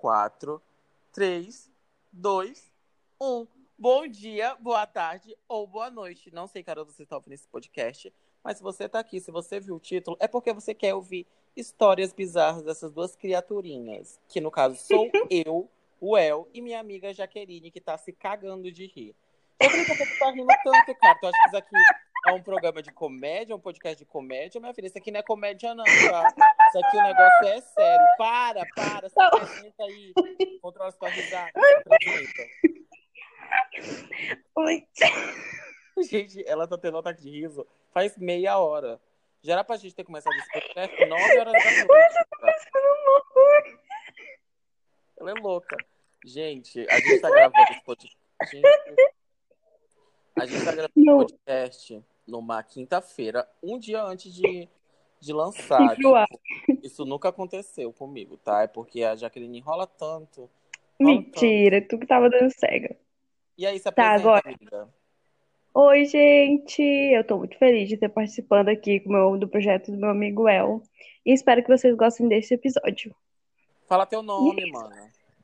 4, 3, 2, 1. Bom dia, boa tarde ou boa noite. Não sei, cara, você está ouvindo esse podcast, mas se você está aqui, se você viu o título, é porque você quer ouvir histórias bizarras dessas duas criaturinhas. Que no caso sou eu, o El, e minha amiga Jaqueline, que tá se cagando de rir. Eu falei, por que tu tá rindo tanto, cara? Tu acha que isso aqui é um programa de comédia, um podcast de comédia? Minha filha, isso aqui não é comédia, não, tá? Isso aqui o negócio é sério. Para, para, se apresenta aí. Controla sua risada. Oi. Gente, ela tá tendo ataque de riso faz meia hora. Já era pra gente ter começado esse podcast 9 horas da noite. Tá? Ela é louca. Gente, a gente tá gravando esse podcast. A gente tá gravando esse podcast numa quinta-feira, um dia antes de, de lançar. Tipo, isso nunca aconteceu comigo, tá? É porque a Jaqueline enrola tanto. Mentira, tanto. tu que tava dando cega. E aí, se apresenta, tá, agora... amiga. Oi, gente! Eu tô muito feliz de estar participando aqui com meu, do projeto do meu amigo El. E espero que vocês gostem desse episódio. Fala teu nome, mano.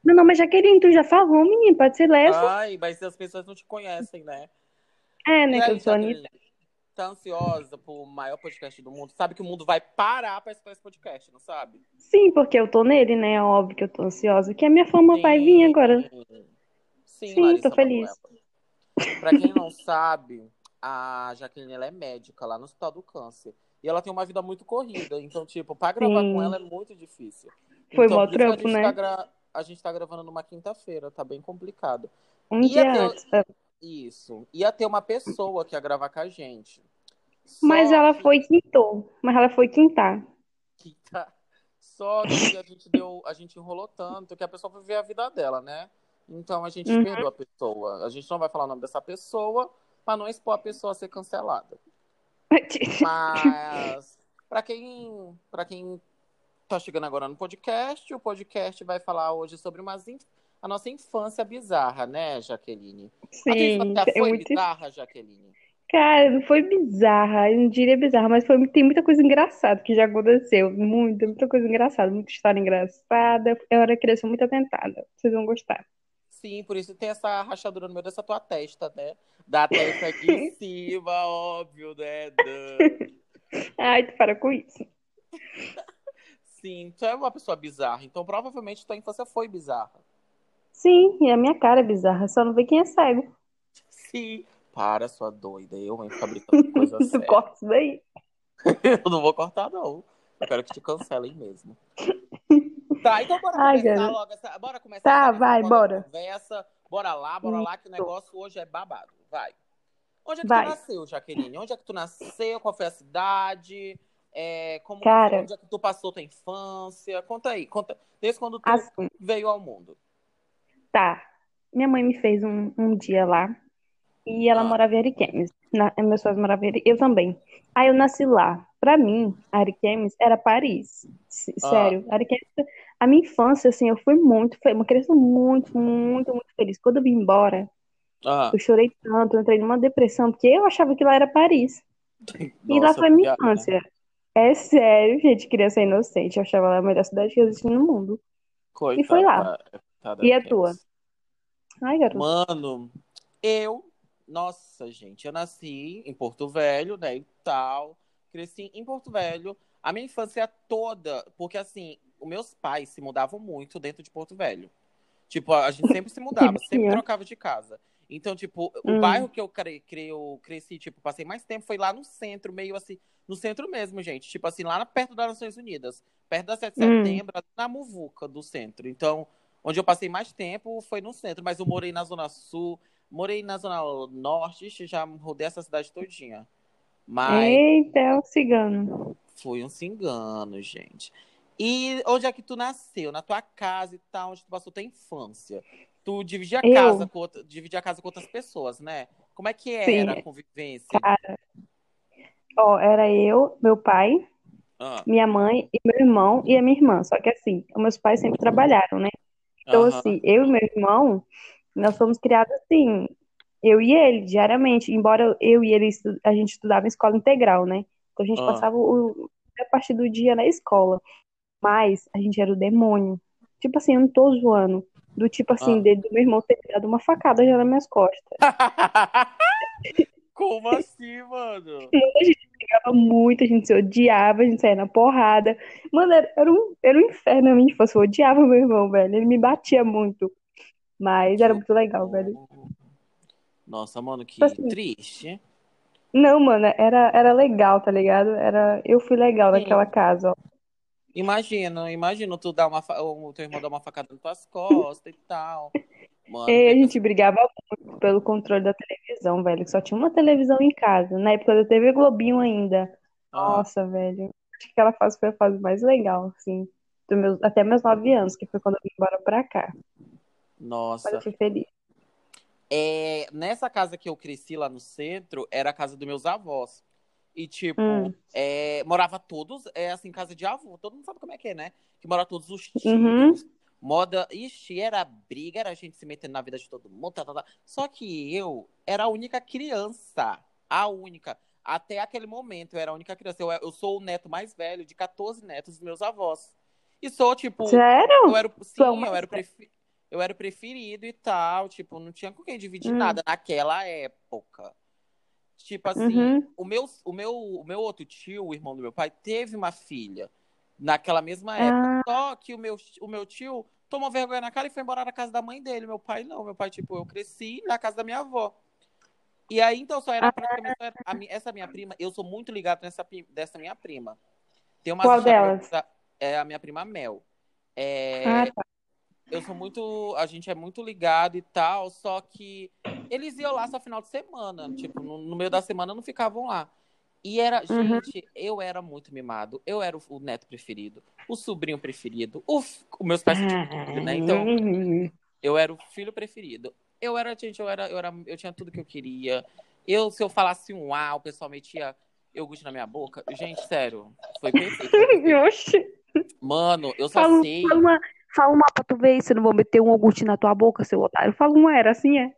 Meu nome é Jaqueline, tu já falou, menino, pode ser lesa. Ai, mas as pessoas não te conhecem, né? É, né, que eu sou Anitta. Tá ansiosa pro maior podcast do mundo? Sabe que o mundo vai parar pra escutar esse podcast, não sabe? Sim, porque eu tô nele, né? Óbvio que eu tô ansiosa. Que a minha fama Sim. vai vir agora. Sim, Sim Larissa tô feliz. Pra quem não sabe, a Jaqueline ela é médica lá no Hospital do Câncer. E ela tem uma vida muito corrida. Então, tipo, pra gravar Sim. com ela é muito difícil. Foi então, mó trampo, né? Tá gra a gente tá gravando numa quinta-feira, tá bem complicado. Um ia dia ter... antes. Isso. Ia ter uma pessoa que ia gravar com a gente. Só Mas ela que... foi quintou. Mas ela foi quintar. Quintar. Só que a gente deu, a gente enrolou tanto que a pessoa foi ver a vida dela, né? Então a gente uhum. perdoa a pessoa. A gente não vai falar o nome dessa pessoa para não expor a pessoa a ser cancelada. Mas para quem, para quem tá chegando agora no podcast. O podcast vai falar hoje sobre umas a nossa infância bizarra, né, Jaqueline? Sim, infância foi muito... bizarra, Jaqueline? Cara, não foi bizarra, eu não diria bizarra, mas foi, tem muita coisa engraçada que já aconteceu. Muita, muita coisa engraçada, muita história engraçada. Eu era criança muito atentada. Vocês vão gostar. Sim, por isso tem essa rachadura no meio dessa tua testa, né? Da testa aqui em cima, óbvio, né? Ai, tu para com isso. Sim, tu é uma pessoa bizarra, então provavelmente tua infância foi bizarra. Sim, e a minha cara é bizarra, só não vê quem é cego. Sim. Para, sua doida, eu vou ficar brincando coisa Tu corta isso daí? eu não vou cortar, não. Eu quero que te cancelem mesmo. tá, então bora Ai, começar cara. logo essa. Bora começar Tá, vai, bora. Conversa. Bora lá, bora lá, que o negócio hoje é babado. Vai. Onde é que vai. tu nasceu, Jaqueline? Onde é que tu nasceu? Qual foi a cidade? É, como Cara, onde é que tu passou tua infância? Conta aí, conta. Desde quando tu assim, veio ao mundo. Tá. Minha mãe me fez um, um dia lá e ela ah. morava em Ariquemes. Na, meus pais moravam em Eu também. Aí eu nasci lá. Pra mim, Ariquemes era Paris. Ah. Sério. Ah. Ariquemes, a minha infância, assim, eu fui muito, foi uma criança muito, muito, muito feliz. Quando eu vim embora, ah. eu chorei tanto, eu entrei numa depressão, porque eu achava que lá era Paris. Nossa, e lá foi minha né? infância. É sério, gente, criança inocente. Eu achava ela a melhor cidade que existia no mundo. Coitada, e foi lá. E a tua? Ai, garoto. Mano, eu, nossa, gente, eu nasci em Porto Velho, né, e tal. Cresci em Porto Velho. A minha infância toda, porque assim, os meus pais se mudavam muito dentro de Porto Velho. Tipo, a gente sempre se mudava, sempre trocava de casa. Então, tipo, hum. o bairro que eu, cre, cre, eu cresci, tipo, passei mais tempo foi lá no centro, meio assim, no centro mesmo, gente. Tipo assim, lá perto das Nações Unidas. Perto da 7 de hum. setembro, na Muvuca do centro. Então, onde eu passei mais tempo foi no centro. Mas eu morei na Zona Sul, morei na Zona Norte, já rodei essa cidade todinha. Mas... Eita, é um cigano. Fui um cigano, gente. E onde é que tu nasceu? Na tua casa e tal, onde tu passou tua infância? Tu dividia a casa, com, dividia a casa com outras pessoas, né? Como é que era Sim. a convivência? Cara, Ó, era eu, meu pai, ah. minha mãe e meu irmão e a minha irmã. Só que assim, meus pais sempre trabalharam, né? Então, assim, eu e meu irmão, nós fomos criados assim, eu e ele, diariamente. Embora eu e ele, a gente estudava em escola integral, né? Então a gente ah. passava o, a partir do dia na escola. Mas a gente era o demônio. Tipo assim, eu não tô zoando. Do tipo assim, dele, do meu irmão ter dado uma facada já nas minhas costas. Como assim, mano? A gente brigava muito, a gente se odiava, a gente saía na porrada. Mano, era, era um, era um inferno a minha infância. Eu odiava meu irmão, velho. Ele me batia muito. Mas era muito legal, velho. Nossa, mano, que Tipo assim, triste. Não, mano, era, era legal, tá ligado? Era, eu fui legal Sim. naquela casa, ó. Imagina, imagina tu dar uma o teu irmão dar uma facada nas tuas costas e tal. Mano, E a gente brigava muito pelo controle da televisão, velho. que Só tinha uma televisão em casa. Na época da TV Globinho ainda. Ah, Nossa, velho. Acho que aquela fase foi a fase mais legal, assim. Do meus, até meus nove anos, que foi quando eu vim embora pra cá. Mas eu nossa. fui feliz. É, nessa casa que eu cresci lá no centro, era a casa dos meus avós. E, tipo, Hum. é, morava todos, é assim, casa de avô. Todo mundo sabe como é que é, né? Que mora todos os Uhum. tios. Moda. Ixi, era briga, era a gente se metendo na vida de todo mundo. Tá, tá, tá. Só que eu era a única criança. A única. Até aquele momento, eu era a única criança. Eu, eu sou o neto mais velho de 14 netos dos meus avós. E sou, tipo, Sério? eu era, sim, eu era eu era preferido e tal, tipo, não tinha com quem dividir Hum. nada naquela época. Tipo assim, Uhum. o meu, o meu, o meu outro tio, o irmão do meu pai, teve uma filha naquela mesma época. Ah, Só que o meu, o meu tio tomou vergonha na cara e foi embora da casa da mãe dele. Meu pai não, meu pai, tipo, eu cresci na casa da minha avó. E aí, então, só era ah, praticamente só era a essa minha prima, eu sou muito ligado nessa dessa minha prima. Tem umas qual delas? é a minha prima Mel. Ah, É, tá. Eu sou muito. A gente é muito ligado e tal, só que eles iam lá só final de semana. Tipo, no, no meio da semana não ficavam lá. E era, Uhum. gente, eu era muito mimado. Eu era o, o neto preferido, o sobrinho preferido. O, os meus pais tinham filho, né? Então, eu era o filho preferido. Eu era, gente, eu era, eu era, eu tinha tudo que eu queria. Eu, se eu falasse um A, o pessoal metia iogurte na minha boca. Gente, sério, foi perfeito. Foi perfeito. Oxi. Mano, eu só Fala, sei. fala uma, fala uma pra tu ver se eu não vou meter um iogurte na tua boca, seu otário. Fala uma, era assim, é?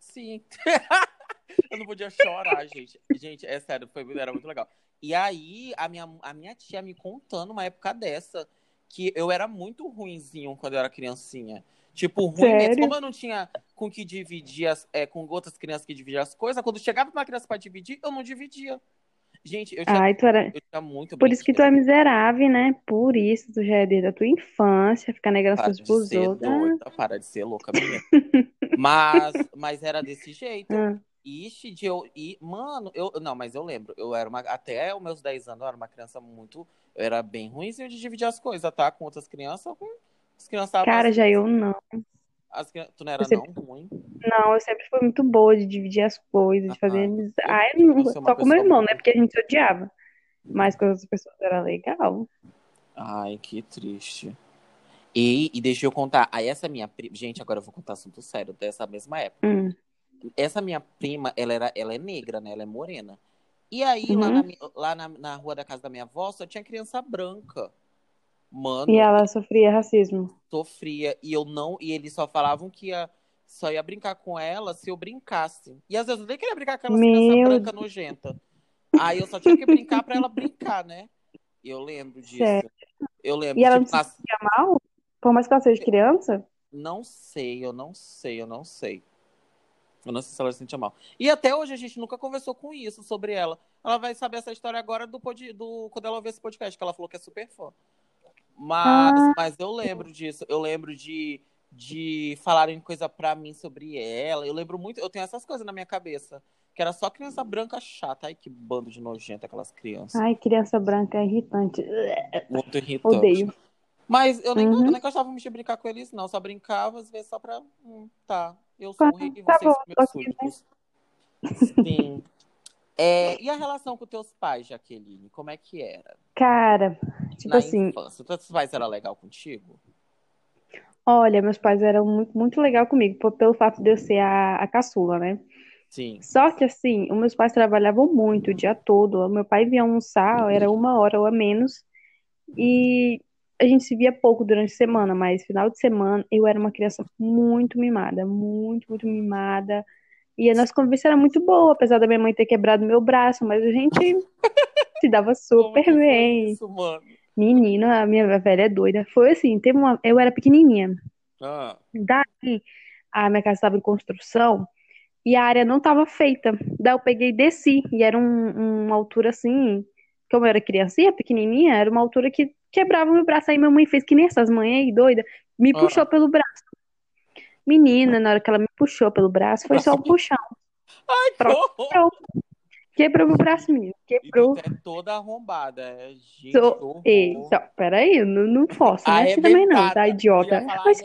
Sim. Eu não podia chorar, gente. Gente, é sério, foi, era muito legal. E aí, a minha, a minha tia me contando uma época dessa que eu era muito ruinzinho quando eu era criancinha. Tipo, ruim mesmo. Sério? Como eu não tinha com que dividir as, é, com outras crianças que dividiam as coisas, quando chegava uma criança pra dividir, eu não dividia. Gente, eu tinha, Ai, tu era. eu muito Por isso que tu é miserável, né? Por isso, tu já é desde a tua infância, ficar negando as Para coisas pros ser outros. doida, para de ser louca, menina. Mas, mas era desse jeito. Ah, Ixi, de eu. E, mano, eu. Não, mas eu lembro. Eu era uma. Até os meus 10 anos, eu era uma criança muito. Eu era bem ruimzinho de dividir as coisas, tá? Com outras crianças. Com... As crianças Cara, já eu não. As... Tu não Eu era sempre, não ruim? não, eu sempre fui muito boa de dividir as coisas, de fazer Ah, amizade. Ai, eu só com meu irmão, né? boa. Porque a gente se odiava. Mas com as outras pessoas era legal. Ai, que triste. E, e deixa eu contar. Aí essa minha prima. Gente, agora eu vou contar assunto sério dessa mesma época. Hum. Essa minha prima, ela, era, ela é negra, né? Ela é morena. E aí, lá, na, Uhum. lá na, na rua da casa da minha avó, só tinha criança branca. E Mano, ela sofria racismo. sofria e eu não e eles só falavam que ia só ia brincar com ela se eu brincasse. E às vezes eu nem queria brincar com crianças Meu brancas nojentas. Aí eu só tinha que brincar pra ela brincar, né? Eu lembro disso. Sério. Eu lembro, E ela não tipo, se nas- sentia mal? Por mais que ela seja criança? não sei, eu não sei, eu não sei. Eu não sei se ela se sentia mal. E até hoje a gente nunca conversou com isso sobre ela. Ela vai saber essa história agora do, pod- do quando ela ouvir esse podcast, que ela falou que é super fã. Mas, Ah, mas eu lembro disso. Eu lembro de, de falarem coisa pra mim sobre ela. Eu lembro muito, eu tenho essas coisas na minha cabeça. Que era só criança branca chata. Ai, que bando de nojento aquelas crianças. ai, criança branca é irritante. Muito irritante. Odeio. Mas eu nem, eu Uhum. nem gostava muito de brincar com eles, não. Só brincava, às vezes, só pra. Hum, tá, eu sou o rei e Tá vocês bom, são tô meus né? súditos. Sim. É, e a relação com teus pais, Jaqueline? Como é que era? Cara, tipo Na assim, infância. Teus pais eram legal contigo? olha, meus pais eram muito, muito legal comigo, pelo fato de eu ser a, a caçula, né? Sim. Só que assim, os meus pais trabalhavam muito o dia todo. O meu pai vinha almoçar, era uma hora ou a menos, e a gente se via pouco durante a semana, mas final de semana eu era uma criança muito mimada, muito, muito mimada. E a nossa convivência era muito boa, apesar da minha mãe ter quebrado meu braço, mas a gente se dava Como super foi bem. isso, mano? Menina, a minha velha é doida. Foi assim, teve uma, eu era pequenininha. Ah, Daí, a minha casa estava em construção e a área não estava feita. Daí eu peguei e desci. E era um- uma altura assim, como eu era criancinha, pequenininha, era uma altura que quebrava o meu braço. Aí minha mãe fez que nem essas mães aí, doida, me ah. puxou pelo braço. Menina, na hora que ela me puxou pelo braço, foi só um puxão. Ai, Pronto. Quebrou. Meu braço, menino. Quebrou. tu é toda arrombada. É, gente, horror. Ei, só, peraí, não, não força, não é assim também não, tá, idiota? Mas.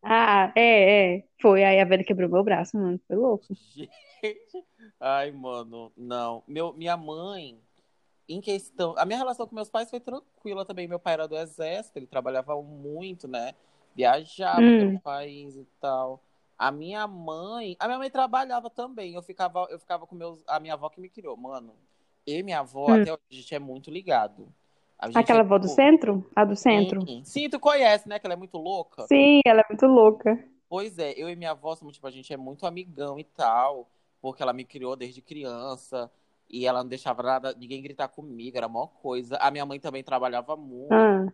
Ah, é, é. Foi, aí a velha quebrou meu braço, mano. Foi louco. Gente. Ai, mano, não. Meu, minha mãe, em questão. A minha relação com meus pais foi tranquila também. Meu pai era do exército, ele trabalhava muito, né? Viajava Hum. país e tal. A minha mãe. A minha mãe trabalhava também. Eu ficava, eu ficava com meus. A minha avó que me criou. Mano, e minha avó, Hum. até hoje, a gente é muito ligado. Aquela é, avó do tipo, centro? A do centro? Sim, sim, tu conhece, né? Que ela é muito louca. Sim, ela é muito louca. Pois é, eu e minha avó somos, tipo, a gente é muito amigão e tal, porque ela me criou desde criança e ela não deixava nada, ninguém gritar comigo, era a maior coisa. A minha mãe também trabalhava muito, Ah,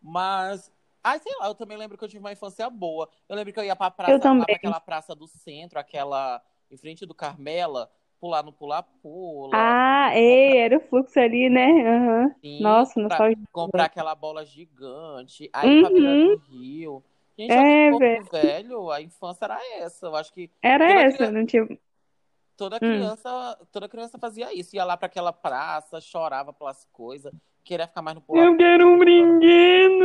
mas, ai, sei lá, eu também lembro que eu tive uma infância boa. Eu lembro que eu ia pra praça, eu lá pra aquela praça do centro, aquela em frente do Carmela, pular no pula-pula, Ah, ei, era o fluxo ali, né? Aham. assim, Nossa, pra nostalgia. comprar aquela bola gigante, aí pra Uhum. do rio. Gente, É, aqui velho. Velho, a infância era essa. Eu acho que Era essa, criança, não tinha. toda Hum. criança, toda criança fazia isso. Ia lá pra aquela praça, chorava pelas coisas, queria ficar mais no Eu pula-pula. quero um brinquedo.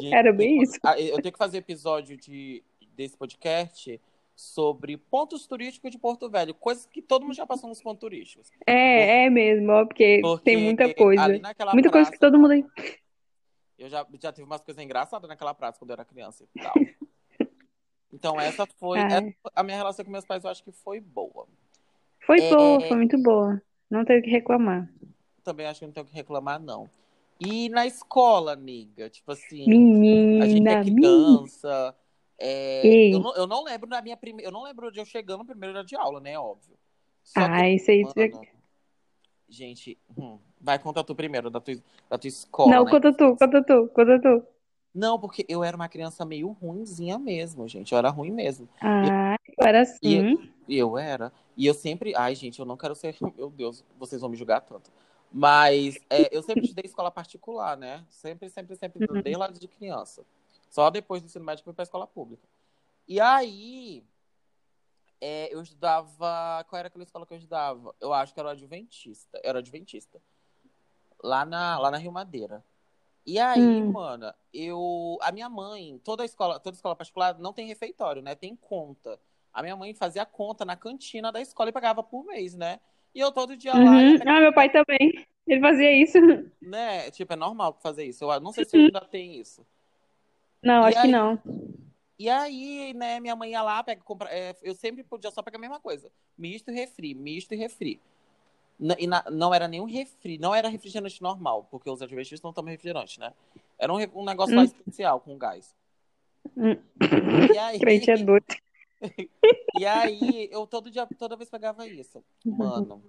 Gente, Era bem eu, isso. eu tenho que fazer episódio de, desse podcast sobre pontos turísticos de Porto Velho, coisas que todo mundo já passou nos pontos turísticos. É, é mesmo, ó, porque tem muita Porque ali coisa. Muita coisa que praça, todo mundo eu já, já tive umas coisas engraçadas naquela praça quando eu era criança e tal. Então essa foi, essa- a minha relação com meus pais eu acho que foi boa. foi boa, foi É, muito boa. Não tenho o que reclamar. também acho que não tenho o que reclamar, não. E na escola, amiga, tipo assim, a gente é Menina, menina. criança. é, eu, não, eu não lembro da minha primeira. Eu não lembro de eu chegando no primeiro dia de aula, né? Óbvio. Só Ah, isso aí. mano, gente, hum, vai contar tu primeiro da tua, da tua escola, Não, né? conta tu, conta tu, conta tu. Não, porque eu era uma criança meio ruinzinha mesmo, gente. Eu era ruim mesmo. Eu, Ah, eu era eu, assim. e eu era. E eu sempre. Ai, gente, eu não quero ser. Meu Deus, vocês vão me julgar tanto. Mas é, eu sempre estudei escola particular, né? Sempre, sempre, sempre, Uhum. desde lá de criança. Só depois do ensino médio fui pra escola pública. E aí, é, eu estudava. Qual era aquela escola que eu estudava? Eu acho que era o Adventista. Era Adventista. Lá na, lá na Rio Madeira. E aí, Hum. mano, eu. A minha mãe, toda escola, toda escola particular não tem refeitório, né? Tem conta. A minha mãe fazia conta na cantina da escola e pagava por mês, né? E eu todo dia lá ia Uhum. Ah, meu pai também. Ele fazia isso. né? Tipo, é normal fazer isso. Eu não sei se ainda tem isso. Não, E acho que aí, não. e aí, né, minha mãe ia lá, pega, compra, é, eu sempre podia só pegar a mesma coisa. Misto e refri, misto e refri. N- E na- não era nenhum refri, não era refrigerante normal, porque os adventistas não tomam refrigerante, né? Era um, um negócio lá Hum, especial, com gás. hum. E aí, Crente é doido. e aí, eu todo dia, toda vez pegava isso. Mano,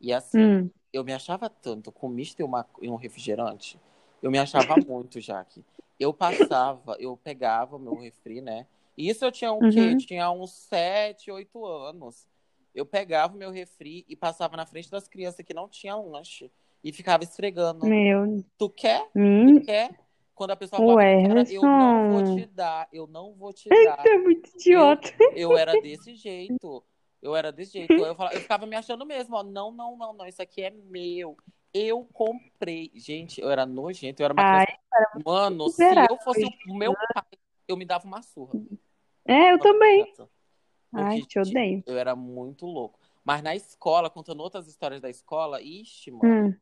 e assim, Hum. eu me achava tanto com misto e, uma, e um refrigerante. Eu me achava muito, Jaque. Eu passava, eu pegava o meu refri, né? E isso eu tinha o quê? Uhum. Tinha uns 7, 8 anos. Eu pegava o meu refri e passava na frente das crianças que não tinham lanche. E ficava esfregando. Meu. Tu quer? Tu Hum. quer? Quando a pessoa que era, eu não vou te dar, eu não vou te dar. tu é muito Eu, idiota. eu era desse jeito. Eu era desse jeito. Eu, falava, eu ficava me achando mesmo, ó. Não, não, não, não. Isso aqui é meu. Eu comprei. Gente, eu era nojento, eu era uma Ai, criança. Mano, se eu fosse o meu pai, eu me dava uma surra. É, eu eu também. criança. Ai, Porque te odeio. eu era muito louco. Mas na escola, contando outras histórias da escola, ixi, mano. Hum.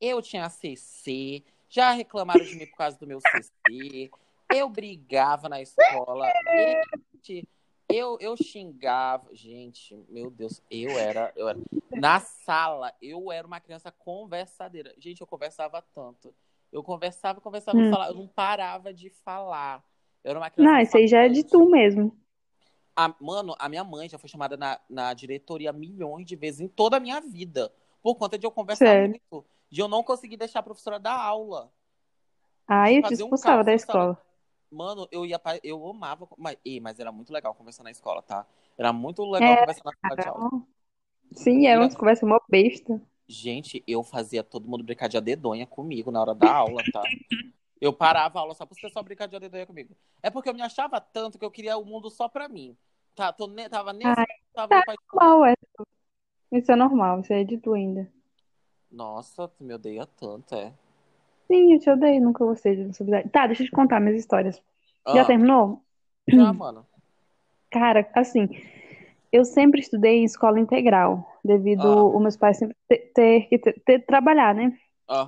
Eu tinha CC, já reclamaram de mim por causa do meu CC. Eu brigava na escola. Gente, eu, eu xingava. Gente, meu Deus, eu era, eu era. Na sala, eu era uma criança conversadeira. Gente, eu conversava tanto. Eu conversava, conversava, Hum. falava, eu não parava de falar. Eu era uma criança Não, isso aí já é de tu mesmo. A- mano, a minha mãe já foi chamada na, na diretoria milhões de vezes em toda a minha vida. por conta de eu conversar Sério? muito. De eu não conseguir deixar a professora dar aula. Aí eu te um expulsava caos da escola. Mano, eu ia pra... eu amava, mas, Ih, mas era muito legal conversar na escola, tá? Era muito legal Era, conversar na sala de aula. Sim, era E, umas conversas mó besta. Gente, eu fazia todo mundo brincar de dedonha comigo na hora da aula, tá? Eu parava a aula só pra você só brincar de dedonha comigo. É porque eu me achava tanto que eu queria o mundo só pra mim. Tá, tô, ne- tava nesse. Ai, Tava tá normal, é. Isso é normal, isso é de tu ainda. Nossa, tu me odeia tanto, é. Sim, eu te odeio, nunca gostei de responsabilidade. Tá, deixa eu te contar minhas histórias. Já Ah, terminou? já, mano. Cara, assim, eu sempre estudei em escola integral, devido Ah, os meus pais sempre ter, que ter, ter- trabalhar, né?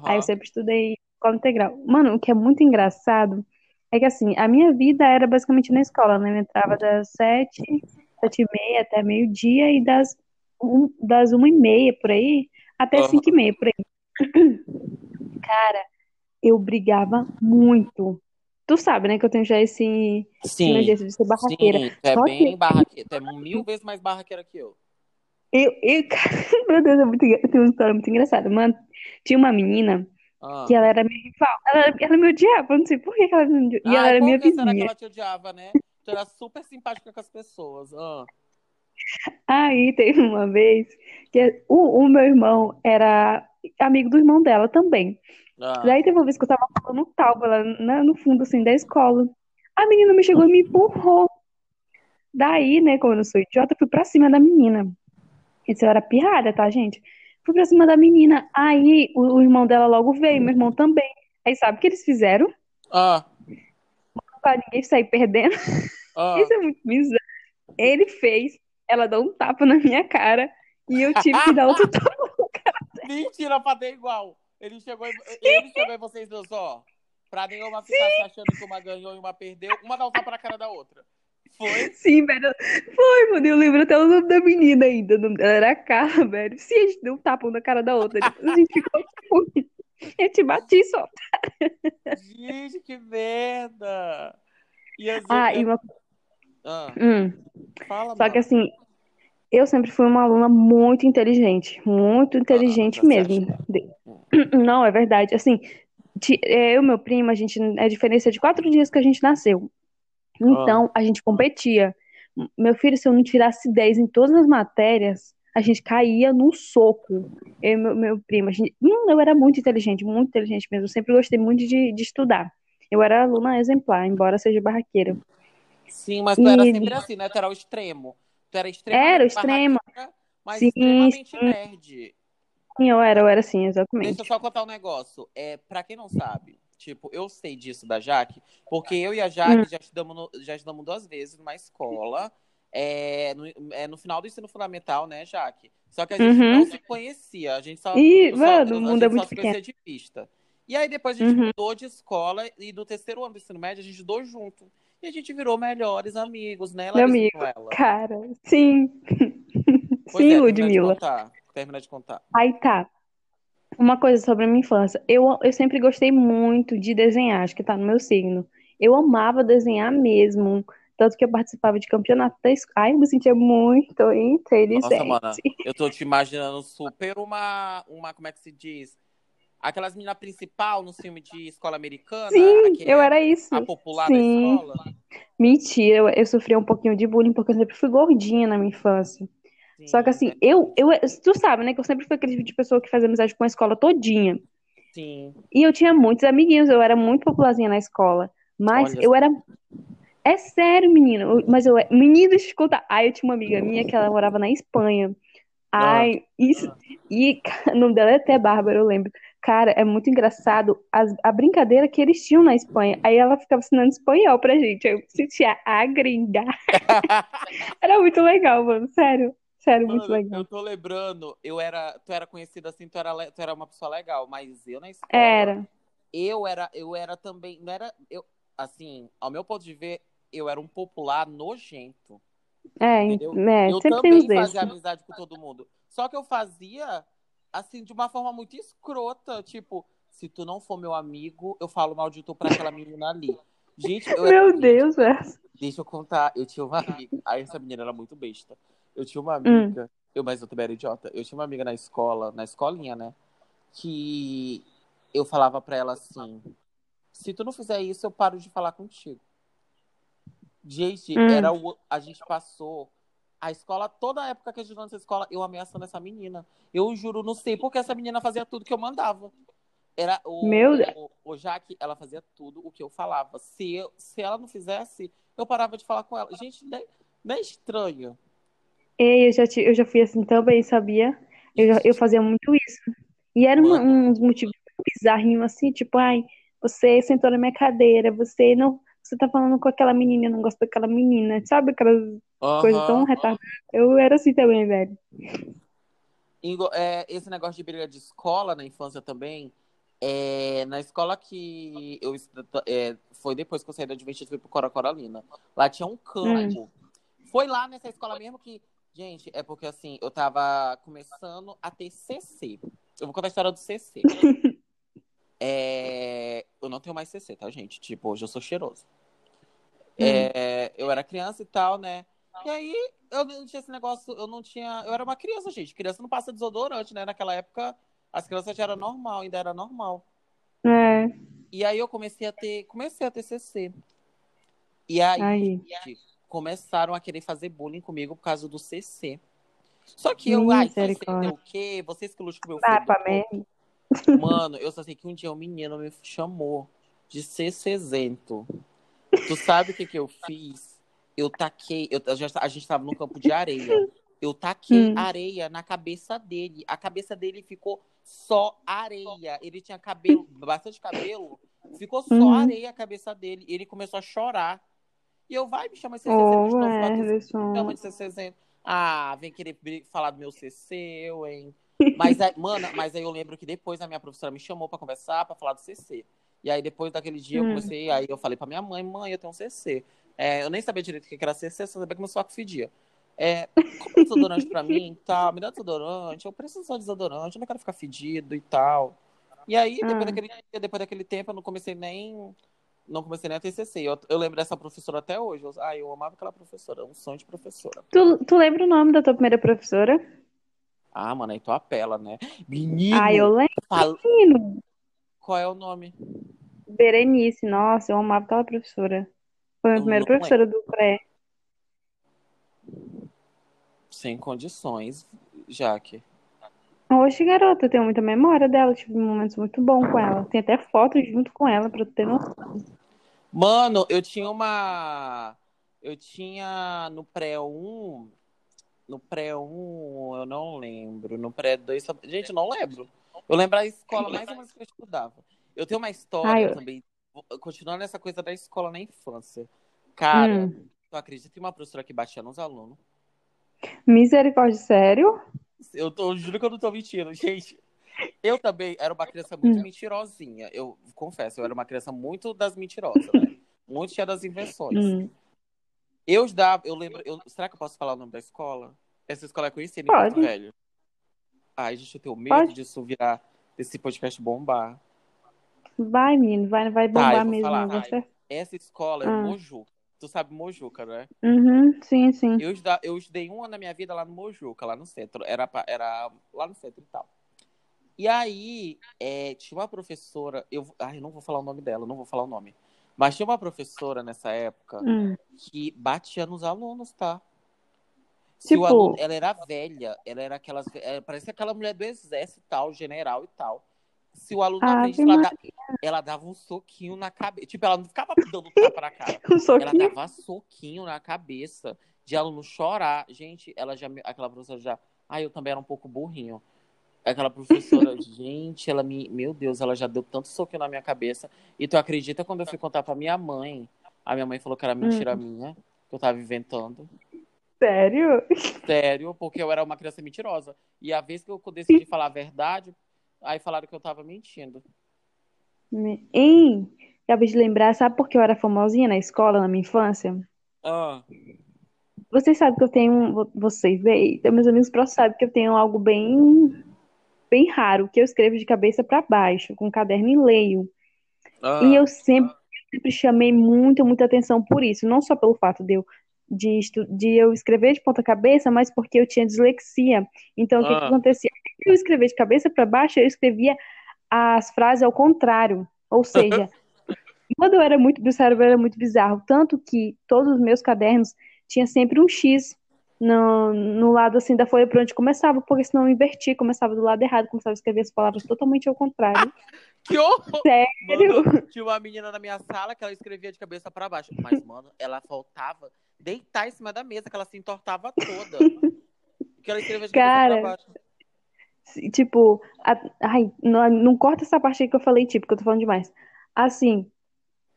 Aí eu sempre estudei em escola integral. Mano, o que é muito engraçado é que, assim, a minha vida era basicamente na escola, né? Eu entrava das sete, sete e meia até meio-dia e das, um, das uma e meia por aí até cinco e aham. meia por aí. Cara, eu brigava muito. Tu sabe, né, que eu tenho já esse, esse Sim, jeito de ser barraqueira. sim, é Só que bem barraqueira. Tu é mil vezes mais barraqueira que eu. eu, eu, meu Deus, é muito, tem uma história muito engraçada. Mano, tinha uma menina que Ah. ela era minha rival. Ela, ela me odiava, eu não sei por que que ela me odiava. E ela Ai, era por minha que será que vizinha. ela te odiava, né? Tu era super simpática com as pessoas. Ah, Aí teve uma vez que o, o meu irmão era amigo do irmão dela também. ah. Daí teve uma vez que eu tava falando lá na- no fundo, assim, da escola. A menina me chegou e me empurrou. Daí, né, como eu não sou idiota, fui pra cima da menina. Isso eu era pirralha, tá, gente? Fui pra cima da menina. Aí o, o irmão dela logo veio, meu irmão também. Aí sabe o que eles fizeram? Ah, Pra ninguém sair perdendo. ah. Isso é muito bizarro. Ele fez ela dar um tapa na minha cara e eu tive que dar outro tapa. Mentira, pra ter igual. Ele chegou, em- ele chegou em vocês dois, ó. Pra nenhuma ficar se achando que uma ganhou e uma perdeu. Uma dá um tapa na cara da outra. Foi? Sim, velho. Foi, mano. Eu lembro até o nome da menina ainda. Dela era Carla, velho. Sim, a gente deu um tapa um na cara da outra. Depois a gente ficou tipo. Eu te bati só. Gente, que merda. E as Ah, e outras. uma. Ah, Hum. fala, Só que mano. assim, eu sempre fui uma aluna muito inteligente. Muito Ah, inteligente acha? mesmo. De- Não, é verdade. Assim, ti- eu e meu primo, a gente é diferença de quatro dias que a gente nasceu. Ah, Então, a gente competia. Meu filho, se eu não tirasse 10 em todas as matérias, a gente caía num soco. Eu e meu, meu primo, a gente... Hum, eu era muito inteligente, muito inteligente mesmo. Eu sempre gostei muito de, de estudar. Eu era aluna exemplar, embora seja barraqueira. Sim, mas tu era E sempre assim, né? Tu era o extremo. Tu era era extremamente extrema. barraqueira, mas Sim, extremamente sim, nerd. sim, eu era, eu era assim, Deixa eu exatamente. só contar um negócio. É, pra quem não sabe, tipo, eu sei disso da Jaque, porque eu e a Jaque Hum, já estudamos, no- já estudamos duas vezes numa escola, é, no, é, no final do ensino fundamental, né, Jaque? Só que a gente não uhum. se conhecia, a gente só, E, eu só, mano, o mundo é gente só muito se pequeno. conhecia de vista. E aí depois a gente Uhum. mudou de escola e do terceiro ano do ensino médio a gente estudou junto. E a gente virou melhores amigos, né, Meu amigo, cara, sim. Pois Sim, é, de Ludmilla. contar. Termina de contar. Aí tá. Uma coisa sobre a minha infância. Eu, eu sempre gostei muito de desenhar, acho que tá no meu signo. Eu amava desenhar mesmo. Tanto que eu participava de campeonato da escola. Ai, eu me sentia muito Nossa, inteligente. mana, eu tô te imaginando super uma, uma, como é que se diz? Aquelas meninas principal no filme de escola americana, Sim, que eu era isso. a popular da Sim. escola. Mentira, eu, eu sofria um pouquinho de bullying porque eu sempre fui gordinha na minha infância. Só que Sim, assim, eu, eu, tu sabe, né, que eu sempre fui aquele tipo de pessoa que fazia amizade com a escola todinha. sim. E eu tinha muitos amiguinhos, eu era muito popularzinha na escola. Mas Olha eu era. É sério, menino. Mas eu. Menino, deixa eu te contar. Ai, eu tinha uma amiga minha que ela morava na Espanha. Ah, Ai, isso. E o nome dela é até Bárbara, eu lembro. Cara, é muito engraçado as- a brincadeira que eles tinham na Espanha. Aí ela ficava ensinando espanhol pra gente. Aí eu sentia a gringar. Era muito legal, mano. Sério. Sério, muito Mano, legal. eu tô lembrando, eu era, tu era conhecida assim, tu era, tu era uma pessoa legal, mas eu na escola, Era. eu era, eu era também, não era, eu, assim, ao meu ponto de ver, eu era um popular nojento. É, Entendeu? é, Eu também fazia amizade com todo mundo. Só que eu fazia, assim, de uma forma muito escrota. Tipo, se tu não for meu amigo, eu falo mal de tu pra aquela menina ali. Gente, eu. Meu Deus, velho. Deixa eu contar. Eu tinha uma amiga. Aí essa menina era muito besta. Eu tinha uma Hum. amiga Eu, mas eu também era idiota. Eu tinha uma amiga na escola, na escolinha, né? Que eu falava pra ela assim: se tu não fizer isso, eu paro de falar contigo. Gente, Hum. era o, a gente passou a escola, toda a época que a gente nessa escola, eu ameaçando essa menina. Eu juro, não sei porque essa menina fazia tudo que eu mandava. Era o, Meu Deus. o, o Jaque, ela fazia tudo o que eu falava. Se, eu, se ela não fizesse, eu parava de falar com ela. Gente, não é, é estranho. Eu já, eu já fui assim também, sabia? Eu, já- eu fazia muito isso. E era Mano. uns motivos bizarrinhos assim, tipo, ai, você sentou na minha cadeira, você não, você tá falando com aquela menina, eu não gosto daquela menina, sabe aquelas coisas tão retardadas? Eu era assim também, velho. É, esse negócio de briga de escola na infância também. é, na escola que eu é, foi depois que eu saí da Adventista e fui pro Cora Coralina. Lá tinha um campo. Foi lá nessa escola mesmo que. Gente, é porque assim, eu tava começando a ter CC. Eu vou contar a história do CC. É, eu não tenho mais CC, tá, gente? Tipo, hoje eu sou cheiroso. É, eu era criança e tal, né? E aí, eu não tinha esse negócio, eu não tinha. Eu era uma criança, gente. Criança não passa desodorante, né? Naquela época, as crianças já era normal, ainda era normal. É, E aí eu comecei a ter, comecei a ter CC. E aí, aí. gente, começaram a querer fazer bullying comigo por causa do CC. Só que eu, ai, é o quê? Vocês que lutam com meu filho. Mano, eu só sei que um dia um menino me chamou de CCzento. Tu sabe o que que eu fiz? Eu taquei, eu, a gente tava num campo de areia. Eu taquei Hum. areia na cabeça dele. A cabeça dele ficou só areia. Ele tinha cabelo, bastante cabelo. Ficou só Uhum. areia a cabeça dele. E ele começou a chorar. E eu, vai, me chama de CCzento Ô, de novo. Anderson. chama de CCzento. Ah, vem querer falar do meu CC, eu, hein? Mas, aí, mano, mas aí eu lembro que depois a minha professora me chamou pra conversar, pra falar do CC. E aí depois daquele dia eu Hum. comecei, aí eu falei pra minha mãe, mãe, eu tenho um CC. É, eu nem sabia direito o que era CC, só sabia que meu sovaco fedia. É, compra desodorante pra mim e tal, me dá desodorante, eu preciso só de desodorante, eu não quero ficar fedido e tal. E aí, depois Ah. daquele depois daquele tempo, eu não comecei nem. Não comecei nem a ter CC. Eu, eu lembro dessa professora até hoje. Eu, ai, eu amava aquela professora, um sonho de professora. Tu, tu lembra o nome da tua primeira professora? Ah, mano, aí tu apela, né? Menino, Ah, eu lembro. fala- menino. qual é o nome? Berenice, nossa, eu amava aquela professora. Foi a minha primeira professora do pré. Sem condições, Jaque. Oxe, garota, eu tenho muita memória dela, tive momentos muito bons com ela. Tem até fotos junto com ela, pra tu ter noção. Mano, eu tinha uma. Eu tinha no pré-1. No pré-1, eu não lembro. No pré-2. só- Gente, não lembro. Eu lembro a escola mais ou menos que eu estudava. Eu tenho uma história Ai, eu- também, continuando essa coisa da escola na infância. Cara, Hum. tu acredita que uma professora que batia nos alunos? Misericórdia, sério? Eu, tô, eu juro que eu não tô mentindo, gente. Eu também era uma criança muito Hum. mentirosinha. Eu confesso, eu era uma criança muito das mentirosas, né? Muito cheia das invenções. Hum. Eu dava, eu lembro. eu- será que eu posso falar o nome da escola? Essa escola é conhecida em Pode. Porto Velho. Ai, gente, eu tenho medo Pode. disso virar, desse podcast bombar. Vai, menino, vai, vai Tá, bombar vou mesmo. falar. ser- Essa escola é Ah. Mojuca. Tu sabe Mojuca, né? Uhum, sim, sim. Eu, estuda- eu estudei um ano na minha vida lá no Mojuca, lá no centro. Era, era lá no centro e tal. E aí, é, tinha uma professora. Eu, ai, não vou falar o nome dela, não vou falar o nome. Mas tinha uma professora nessa época Hum. que batia nos alunos, tá? Se o Tipo- aluno, ela era velha, ela era aquelas. é, parecia aquela mulher do exército e tal, general e tal. Se o aluno Ave frente, ela, da- ela dava um soquinho na cabeça. Tipo, ela não ficava dando tapa na cara. Um Ela dava soquinho na cabeça de aluno chorar. Gente, ela já. Aquela professora já. Ai, eu também era um pouco burrinho. Aquela professora, gente, ela me. Meu Deus, ela já deu tanto soquinho na minha cabeça. E tu acredita quando eu fui contar pra minha mãe? A minha mãe falou que era mentira minha, que eu tava inventando. Sério? Sério, porque eu era uma criança mentirosa. E a vez que eu decidi falar a verdade, aí falaram que eu tava mentindo. Me- Hein? Acabei de lembrar, sabe por que eu era famosinha na escola, na minha infância? Ah, Vocês sabem que eu tenho. vo- Vocês, véi, meus amigos próximos sabem que eu tenho algo bem. Bem raro, que eu escrevo de cabeça pra baixo, com um caderno e leio. ah. E eu sempre, sempre chamei muito, muita atenção por isso. Não só pelo fato de eu de, de eu escrever de ponta cabeça, mas porque eu tinha dislexia. Então, o que que Ah, acontecia? Eu escrever de cabeça para baixo, eu escrevia as frases ao contrário. Ou seja, quando eu era muito, meu cérebro era muito bizarro. Tanto que todos os meus cadernos tinha sempre um X no, no lado assim da folha por onde começava, porque senão eu invertia, começava do lado errado, começava a escrever as palavras totalmente ao contrário. que horror! Sério? Mano, tinha uma menina na minha sala que ela escrevia de cabeça pra baixo. Mas, mano, ela faltava deitar em cima da mesa, que ela se entortava toda. Que ela escrevia de cabeça Cara, pra baixo. tipo, a- ai, não, não corta essa parte aí que eu falei, tipo, que eu tô falando demais. Assim,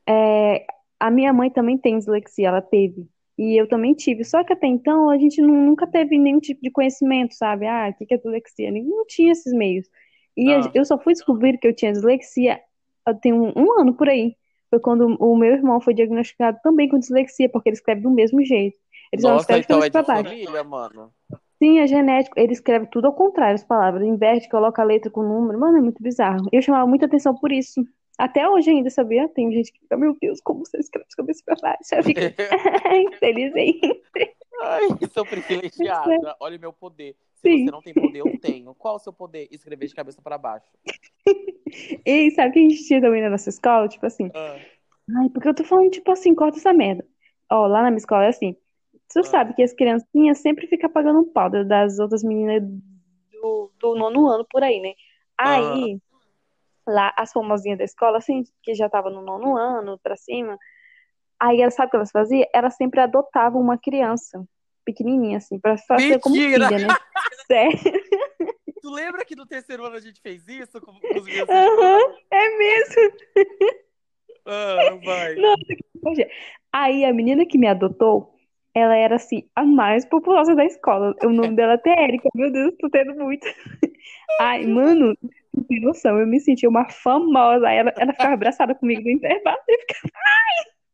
é, a minha mãe também tem dislexia, ela teve. E eu também tive. Só que até então a gente nu- nunca teve nenhum tipo de conhecimento, sabe? Ah, o que é dislexia? Não tinha esses meios. E Ah, eu só fui descobrir que eu tinha dislexia tenho um, um ano por aí. Foi quando o meu irmão foi diagnosticado também com dislexia, porque ele escreve do mesmo jeito. Ele só nossa, escreve de então é pra baixo. família, mano. Sim, é genético. Ele escreve tudo ao contrário, as palavras. Inverte, coloca a letra com o número. Mano, é muito bizarro. Eu chamava muita atenção por isso. Até hoje ainda, sabia? Tem gente que fica, meu Deus, como você escreve de cabeça pra baixo? Eu fico, felizmente. Ai, sou privilegiada. Olha o meu poder. Se Sim. você não tem poder, eu tenho. Qual o seu poder? Escrever de cabeça pra baixo. E sabe o que a gente tinha também na nossa escola? Tipo assim, Ah, ai, porque eu tô falando, tipo assim, corta essa merda. Ó, lá na minha escola é assim. Tu ah, sabe que as criancinhas sempre ficam pagando um pau das outras meninas do, do nono ano por aí, né? aham. Aí, lá, as famosinhas da escola, assim, que já tava no nono ano, pra cima, aí ela sabe o que elas faziam? Elas sempre adotavam uma criança pequenininha, assim, pra fazer como filha, né? Sério. Tu lembra que no terceiro ano a gente fez isso com, com os meus irmãos? é mesmo. Ah, vai. Nossa. Aí a menina que me adotou, ela era assim, a mais populosa da escola. O nome dela é até Érica. Meu Deus, tô tendo muito. Ai, mano, não tem noção, eu me sentia uma famosa. Aí ela, ela ficava abraçada comigo no intervalo. Eu ficava,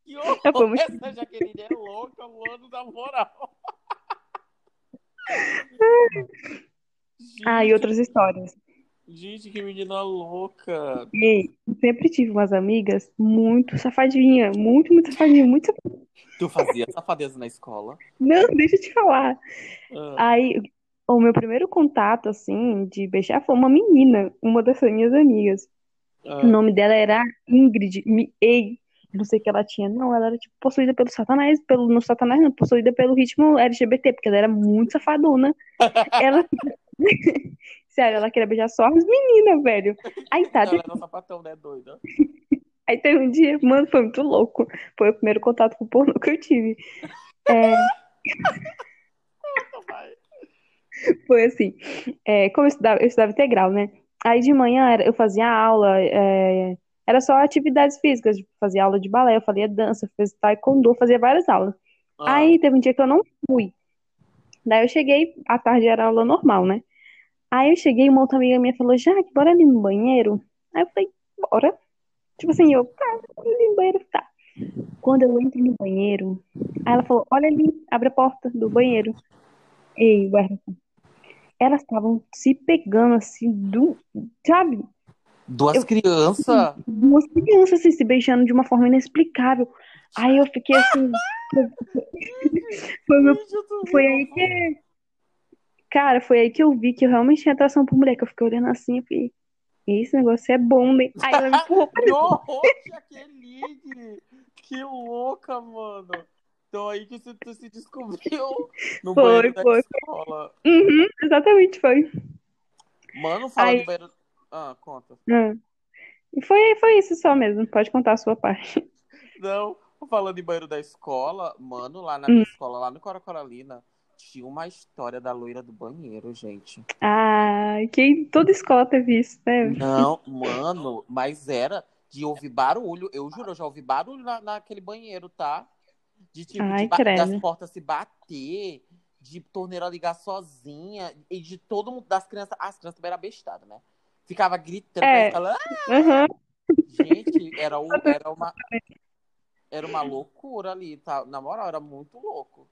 Que ela foi horror! muito... Essa Jaqueline é louca, mano, na moral. Ah, e outras histórias. gente, que menina louca. E sempre tive umas amigas muito safadinha, muito, muito safadinha, muito. Tu fazia safadeza na escola? Não, deixa eu te falar. Ah, Aí, o meu primeiro contato, assim, de beijar foi uma menina, uma dessas minhas amigas. O ah. nome dela era Ingrid. Ei, não sei o que ela tinha. Não, ela era, tipo, possuída pelo Satanás, pelo, no Satanás, não, possuída pelo ritmo LGBT, porque ela era muito safadona. Ela, sério, ela queria beijar só as meninas, velho. Aí tá, ela era sapatão, né, doida? aí teve um dia, mano, foi muito louco. Foi o primeiro contato com o pornô que eu tive. É. foi assim, é, como eu estudava, eu estudava integral, né? Aí de manhã eu fazia aula, é, era só atividades físicas, tipo, fazia aula de balé, eu fazia dança, fazia taekwondo, fazia várias aulas. Ah, Aí teve um dia que eu não fui. Daí eu cheguei, à tarde era aula normal, né? Aí eu cheguei e uma outra amiga minha falou, Jaque, bora ali no banheiro? Aí eu falei, bora. Tipo assim, eu, tá, bora ali no banheiro, tá. Quando eu entro no banheiro, aí ela falou, olha ali, abre a porta do banheiro. Ei, Werson, elas estavam se pegando assim, do, sabe? duas crianças? duas crianças assim, se beijando de uma forma inexplicável. Aí eu fiquei assim, foi, meu- foi aí que, cara, foi aí que eu vi que eu realmente tinha atração por mulher, que eu fiquei olhando assim e falei, esse negócio é bom, né? Aí ela me empurrou pra Que! Que louca, mano. Então aí que tu se descobriu no Foi, banheiro da foi. escola. Uhum, exatamente, foi. Mano, fala Aí, de banheiro. Ah, conta. hum. E foi, foi isso só mesmo. Pode contar a sua parte. Não, falando em banheiro da escola, mano, lá na minha Hum. escola, lá no Cora Coralina, tinha uma história da loira do banheiro, gente. Ah, quem toda escola teve isso, né? Não, mano, mas era de ouvir barulho. Eu juro, eu já ouvi barulho na, naquele banheiro, tá? De tipo, de Ai, ba- das portas se bater, de torneira ligar sozinha, e de todo mundo, das crianças. As crianças também eram bestadas, né? Ficava gritando, É, falando, ah! aham. gente, era, o, era, uma, era uma loucura ali, tá? Na moral, era muito louco.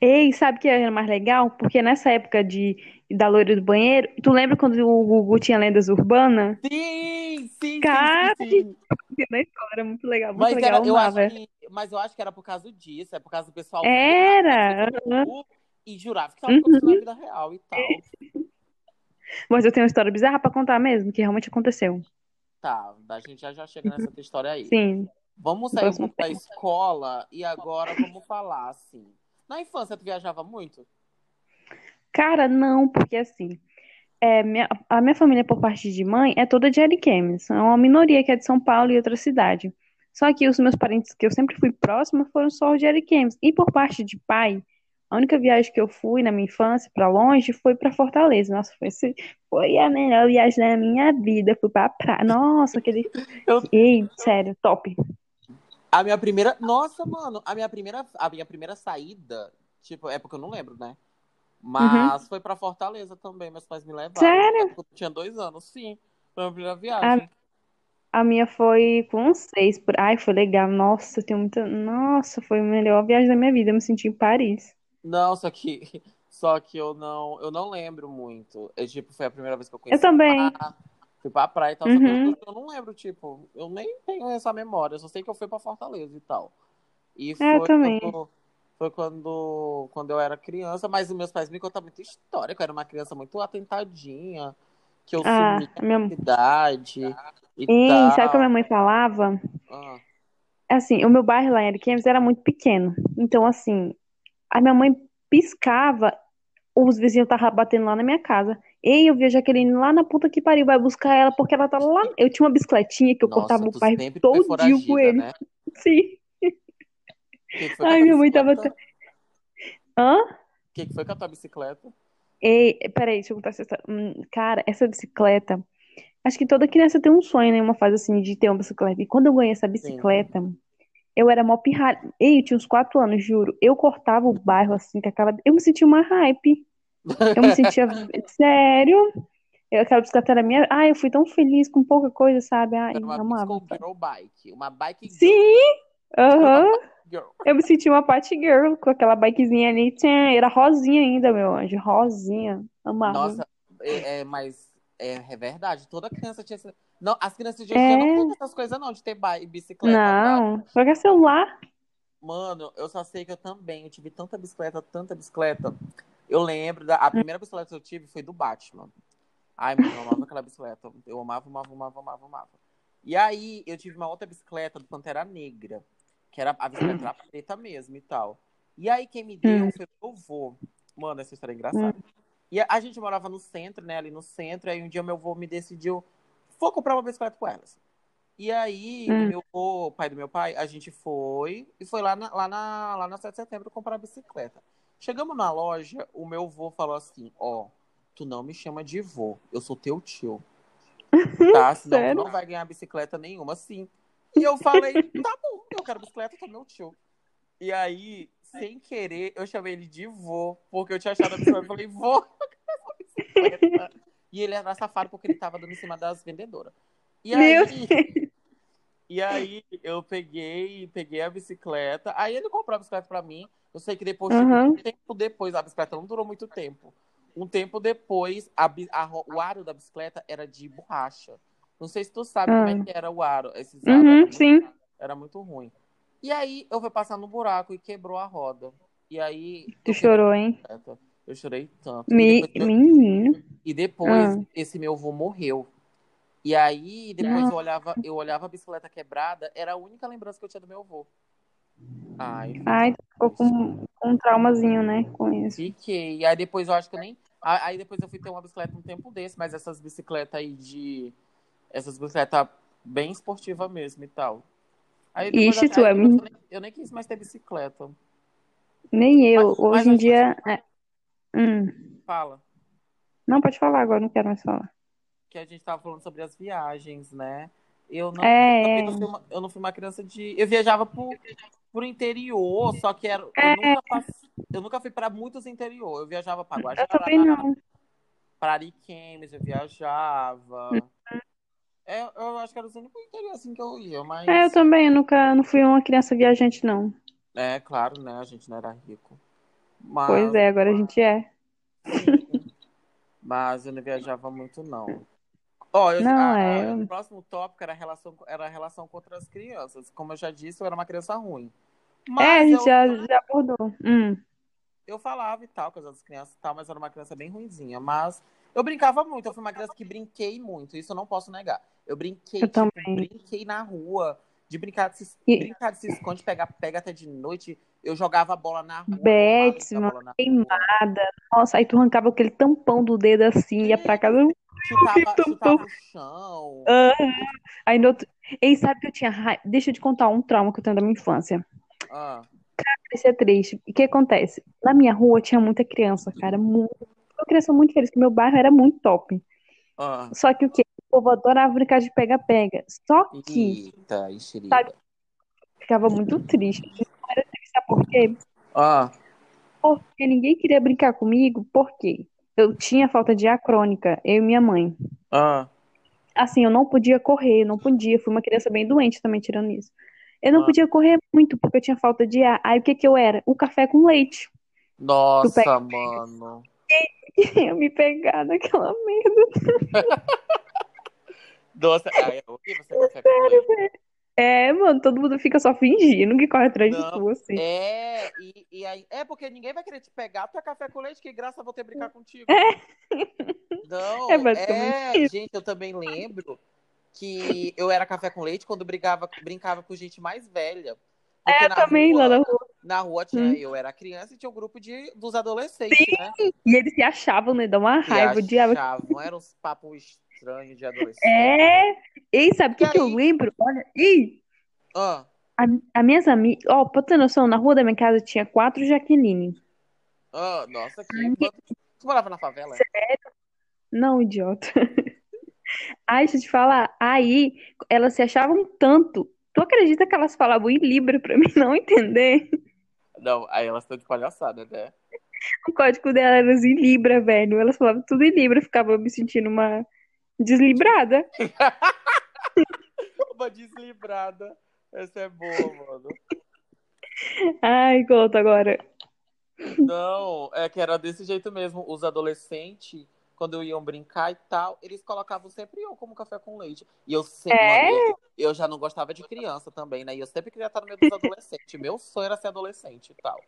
Ei, sabe o que era mais legal? Porque nessa época de da loira do banheiro, tu lembra quando o Gugu tinha lendas urbanas? Sim, sim, sim, Cara, sim, sim. na escola era muito legal, muito Mas legal, era, eu eu acho amava. que, mas eu acho que era por causa disso, é por causa do pessoal Era, e jurar que tava Uhum. na vida real e tal. Mas eu tenho uma história bizarra pra contar mesmo, que realmente aconteceu. Tá, a gente já, já chega nessa história aí. Sim. Vamos sair um pouco da escola e agora vamos falar assim. Na infância, tu viajava muito? Cara, não, porque assim, é, minha- a minha família por parte de mãe é toda de Ariquemes. É uma minoria que é de São Paulo e outra cidade. Só que os meus parentes que eu sempre fui próxima foram só de Ariquemes. E por parte de pai, a única viagem que eu fui na minha infância pra longe foi pra Fortaleza. Nossa, foi, foi a melhor viagem da minha vida. Fui pra praia. Nossa, aquele. Eu- Ei, sério, top. A minha primeira. Nossa, mano, a minha primeira, a minha primeira saída, tipo, é porque eu não lembro, né? Mas foi pra Fortaleza também, meus pais me levaram. Sério? Eu tinha dois anos, sim. Foi a minha primeira viagem. A minha foi com seis. Por... Ai, foi legal. Nossa, eu tenho muita. Nossa, foi a melhor viagem da minha vida. Eu me senti em Paris. Não, só que, só que eu não, eu não lembro muito. É, tipo, foi a primeira vez que eu conheci. Eu também. lá, fui pra praia e tal. Uhum. eu, eu não lembro, tipo, eu nem tenho essa memória. Eu só sei que eu fui pra Fortaleza e tal. E É, eu foi também. quando, foi quando, quando eu era criança, mas os meus pais me contaram muita história, que eu era uma criança muito atentadinha, que eu Ah, sumia a minha... na cidade e Ei, sabe o que a minha mãe falava? Ah, Assim, o meu bairro lá em Ariquemes era muito pequeno. Então, assim, a minha mãe piscava, os vizinhos estavam batendo lá na minha casa. Ei, eu vi a Jaqueline lá na puta que pariu, vai buscar ela porque ela tá lá. Eu tinha uma bicicletinha que eu cortava nossa, o bairro sempre foi todinho com ele. né? Sim. O Ai, minha mãe tava. Hã? O que que foi com a tua bicicleta? Ei, peraí, deixa eu contar essa história. Hum, Cara, essa bicicleta. Acho que toda criança tem um sonho, né? Uma fase assim de ter uma bicicleta. E quando eu ganhei essa Sim. bicicleta, eu era mó pirralha. Ei, eu tinha uns quatro anos, juro. Eu cortava o bairro assim, com aquela. Eu me sentia uma hype. Eu me sentia. Sério? Eu, aquela bicicleta era minha. Ai, eu fui tão feliz com pouca coisa, sabe? Ai, Era uma amava. Girl Bike. Uma bike girl. Sim! Aham. girl. Eu me senti uma party girl com aquela bikezinha ali. Era rosinha ainda, meu anjo. Rosinha. Amava. Nossa, é, é, mas é, é verdade. Toda criança tinha. Não, as crianças de hoje É. não têm essas coisas, não, de ter bicicleta. Não, qualquer celular. Mano, eu só sei que eu também. Eu tive tanta bicicleta, tanta bicicleta. Eu lembro, da, a primeira bicicleta que eu tive foi do Batman. Ai, mano, eu amava aquela bicicleta. Eu amava, amava, amava, amava, amava. E aí, eu tive uma outra bicicleta do Pantera Negra, que era a bicicleta era preta mesmo e tal. E aí, quem me deu Hum. foi meu avô. Mano, essa história é engraçada. E a, a gente morava no centro, né? Ali no centro. Aí um dia meu avô me decidiu, vou comprar uma bicicleta com elas. E aí, Hum. meu avô, pai do meu pai, a gente foi e foi lá na, lá na, lá na 7 de setembro comprar a bicicleta. Chegamos na loja, o meu avô falou assim: Ó, tu não me chama de vô, eu sou teu tio. Tá? Senão tu Sério? não vai ganhar bicicleta nenhuma, sim. E eu falei: tá bom, eu quero bicicleta, eu sou meu tio. E aí, sem querer, eu chamei ele de vô, porque eu tinha achado a bicicleta. Eu falei: vô. E ele era safado porque ele tava dando em cima das vendedoras. E Meu aí, e aí eu peguei, peguei a bicicleta. Aí ele comprou a bicicleta pra mim. Eu sei que depois, Aham. um tempo depois, a bicicleta não durou muito tempo. Um tempo depois, a a o aro da bicicleta era de borracha. Não sei se tu sabe como é Ah. que era o aro. Esses aros Uhum, muito, sim. era muito ruim. E aí eu fui passar no buraco e quebrou a roda. E aí Tu chorou, hein? Eu chorei tanto. E Me... depois, meu- Menino. e depois Ah. esse meu avô morreu. E aí, depois eu olhava, eu olhava a bicicleta quebrada, era a única lembrança que eu tinha do meu avô. Ai, Ai, ficou com, com um traumazinho, né? Com isso. Fiquei. E aí depois eu acho que eu nem. Aí depois eu fui ter uma bicicleta um tempo desse, mas essas bicicletas aí de. Essas bicicletas bem esportivas mesmo e tal. Aí Ixi, eu- tu é. depois eu, nem, eu nem quis mais ter bicicleta. Nem eu. Mas, mas Hoje a em dia. é- Hum. fala Não, pode falar agora, não quero mais falar. que a gente tava falando sobre as viagens, né? Eu não, É, eu não fui uma, eu não fui uma criança de. Eu viajava por, por interior, só que era, eu É. nunca passe- eu nunca fui para muitos interior. Eu viajava para Eu também Guajará, não. para Ariquemes, eu viajava. É, eu acho que era os únicos interior assim que eu ia, mas. É, eu também nunca não fui uma criança viajante, não. É, claro, né? A gente não era rico. Pois Mas, é, agora a gente é. mas eu não viajava muito, não. Ó, eu, Não, ah, é- O próximo tópico era a relação, era a relação com outras crianças. Como eu já disse, eu era uma criança ruim. Mas é, a gente eu, já, já abordou. Hum. eu falava e tal com as outras crianças e tal, mas eu era uma criança bem ruinzinha. Mas eu brincava muito, eu fui uma criança que brinquei muito, isso eu não posso negar. Eu brinquei, Eu tipo, brinquei na rua, de brincar de se, E- brincar de se esconde, pegar pega até de noite. Eu jogava a bola na rua. Na rua. queimada. Nossa, aí tu arrancava aquele tampão do dedo assim, ia pra casa. Chutava, chutava o chão. Aí no outro. Ei, sabe que eu tinha raiva? Deixa eu te contar um trauma que eu tenho da minha infância. Ah, Isso é triste. E o que acontece? Na minha rua tinha muita criança, cara. Muito... Eu criança muito feliz, que meu bairro era muito top. ah. Só que o quê? O povo adorava brincar de pega-pega. Só que Eita. Sabe- ficava muito triste. Não era triste, sabe por quê? Ah, Porque ninguém queria brincar comigo, por quê? Eu tinha falta de acrônica, eu e minha mãe. ah. Assim, eu não podia correr, não podia. Fui uma criança bem doente também, tirando isso. Eu não Ah. podia correr muito, porque eu tinha falta de ar. Aí o que que eu era? O café com leite. Nossa, mano. ia me pegar naquela merda. Nossa, ai, é horrível você café com leite. É, mano, todo mundo fica só fingindo que corre atrás de Não, tu, assim. É, e, e aí, é porque ninguém vai querer te pegar, tu é café com leite, que graça eu vou ter brincar contigo. Não, É é, gente, eu também lembro que eu era café com leite quando brigava, brincava com gente mais velha. É, também rua, lá na rua. Na rua tinha, Hum. eu era criança e tinha um grupo de, dos adolescentes, né? E eles se achavam, né? Dá uma raiva, diabo. achavam, eram uns papos estranhos de adolescente. É. Ei, sabe o que, E que eu lembro? Olha, ih, Ah, a, a minhas amigas. Ó, pra ter noção, na rua da minha casa tinha quatro Jaqueline. ah, nossa, que. Tu morava na favela? Não, idiota. Ai, deixa eu te falar. Aí, elas se achavam tanto. Tu acredita que elas falavam em Libra pra mim não entender? Não, aí elas estão de palhaçada, né? O código dela era em Libra, velho. Elas falavam tudo em Libra. Ficava me sentindo uma deslibrada. Uma deslibrada. Essa é boa, mano. Ai, conta agora. Não, é que era desse jeito mesmo. Os adolescentes, quando iam brincar e tal, eles colocavam sempre eu como café com leite. E eu sempre. É? mano, eu, eu já não gostava de criança também, né? E eu sempre queria estar no meio dos adolescentes. Meu sonho era ser adolescente e tal.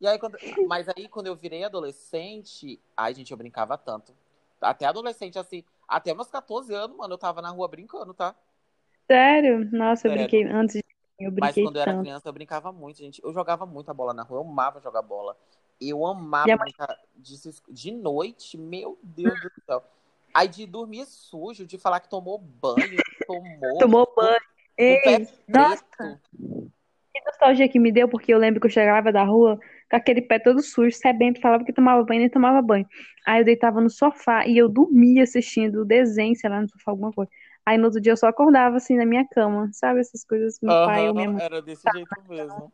E aí, quando... Mas aí, quando eu virei adolescente, ai, gente, eu brincava tanto. Até adolescente, assim, até meus 14 anos, mano, eu tava na rua brincando, tá? Sério? Nossa, eu Sério. brinquei antes de. Eu Mas quando eu era tanto. criança, eu brincava muito, gente. Eu jogava muita bola na rua, eu amava jogar bola. Eu amava mãe- de, noite, meu Deus do céu. Aí de dormir sujo, de falar que tomou banho, tomou. Tomou banho. Ei, nossa, que nostalgia que me deu, porque eu lembro que eu chegava da rua com aquele pé todo sujo, sebento, falava que tomava banho, nem tomava banho. Aí eu deitava no sofá e eu dormia assistindo desenho, sei lá, no sofá, alguma coisa. Aí no outro dia eu só acordava assim na minha cama, sabe? Essas coisas que meu pai ou minha mãe. era desse jeito mesmo.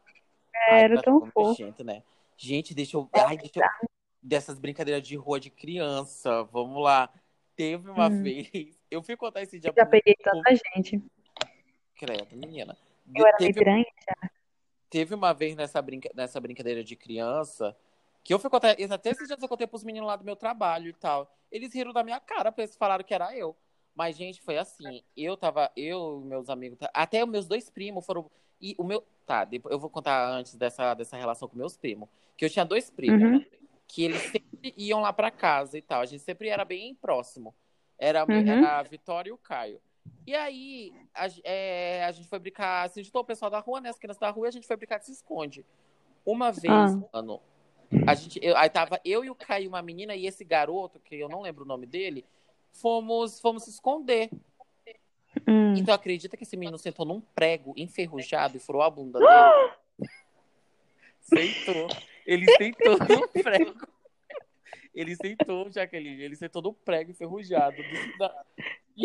Era Ai, tão fofo. nojento, né? Gente, deixa eu. Ai, deixa eu... Dessas brincadeiras de rua de criança, vamos lá. Teve uma Hum. vez. Eu fui contar esse dia Já pro- peguei tanta gente. Credo, menina. Eu era Teve piranha. Teve uma vez nessa, brinca... nessa brincadeira de criança que eu fui contar. Até esses dias eu contei pros meninos lá do meu trabalho e tal. Eles riram da minha cara, porque eles falaram que era eu. Mas, gente, foi assim. Eu tava. Eu e meus amigos. Até os meus dois primos foram. E o meu. Tá, eu vou contar antes dessa, dessa relação com meus primos. Que eu tinha dois primos. Uhum. Que eles sempre iam lá pra casa e tal. A gente sempre era bem próximo. Era, Uhum. era a Vitória e o Caio. E aí, a, é, a gente foi brincar, se juntou o pessoal da rua, né? As crianças da rua, e a gente foi brincar de se esconde. Uma vez, Ah. mano, a gente, eu, aí tava eu e o Caio, uma menina, e esse garoto, que eu não lembro o nome dele, fomos, fomos se esconder. Hum. Então acredita que esse menino sentou num prego enferrujado e furou a bunda dele? sentou. Ele sentou no prego. Ele sentou, Jaqueline, ele sentou no prego enferrujado. E,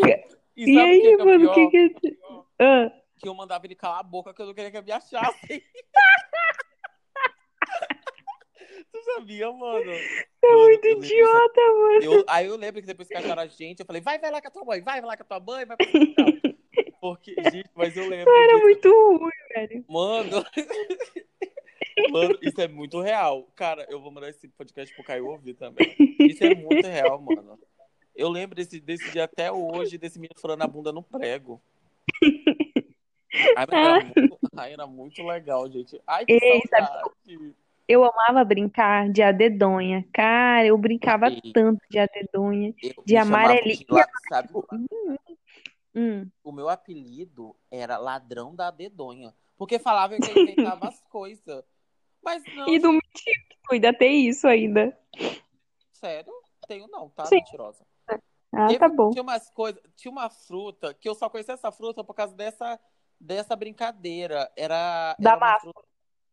e E aí, que é mano, o que que. Ah, que eu mandava ele calar a boca, que eu não queria que ele me achasse. tu sabia, mano? é muito eu idiota, mano. Eu- aí eu lembro que depois que acharam a gente, eu falei, vai, vai lá com a tua mãe, vai, vai lá com a tua mãe, vai pro hospital. Porque, gente, mas eu lembro. Era disso. muito ruim, velho. Mano. Mano, isso é muito real. Cara, eu vou mandar esse podcast pro Caio ouvir também. Isso é muito real, mano. Eu lembro desse, desse dia até hoje, desse menino furando a bunda no prego. Ai, era muito, ai, era muito legal, gente. Ai, que Ei, sabe saudade. Eu amava brincar de adedonha. Cara, eu brincava Ei. tanto de adedonha, Eu de la- sabe, Hum. o meu apelido era ladrão da dedonha. Porque falavam que eu inventava as coisas. Mas não, E do mentira, tu ainda tem isso ainda. sério, tenho não, tá? Sim. Mentirosa. Ah, Teve- tá bom. Tinha umas coisas, tinha uma fruta que eu só conhecia essa fruta por causa dessa, dessa brincadeira. Era. era Damasco. fruta-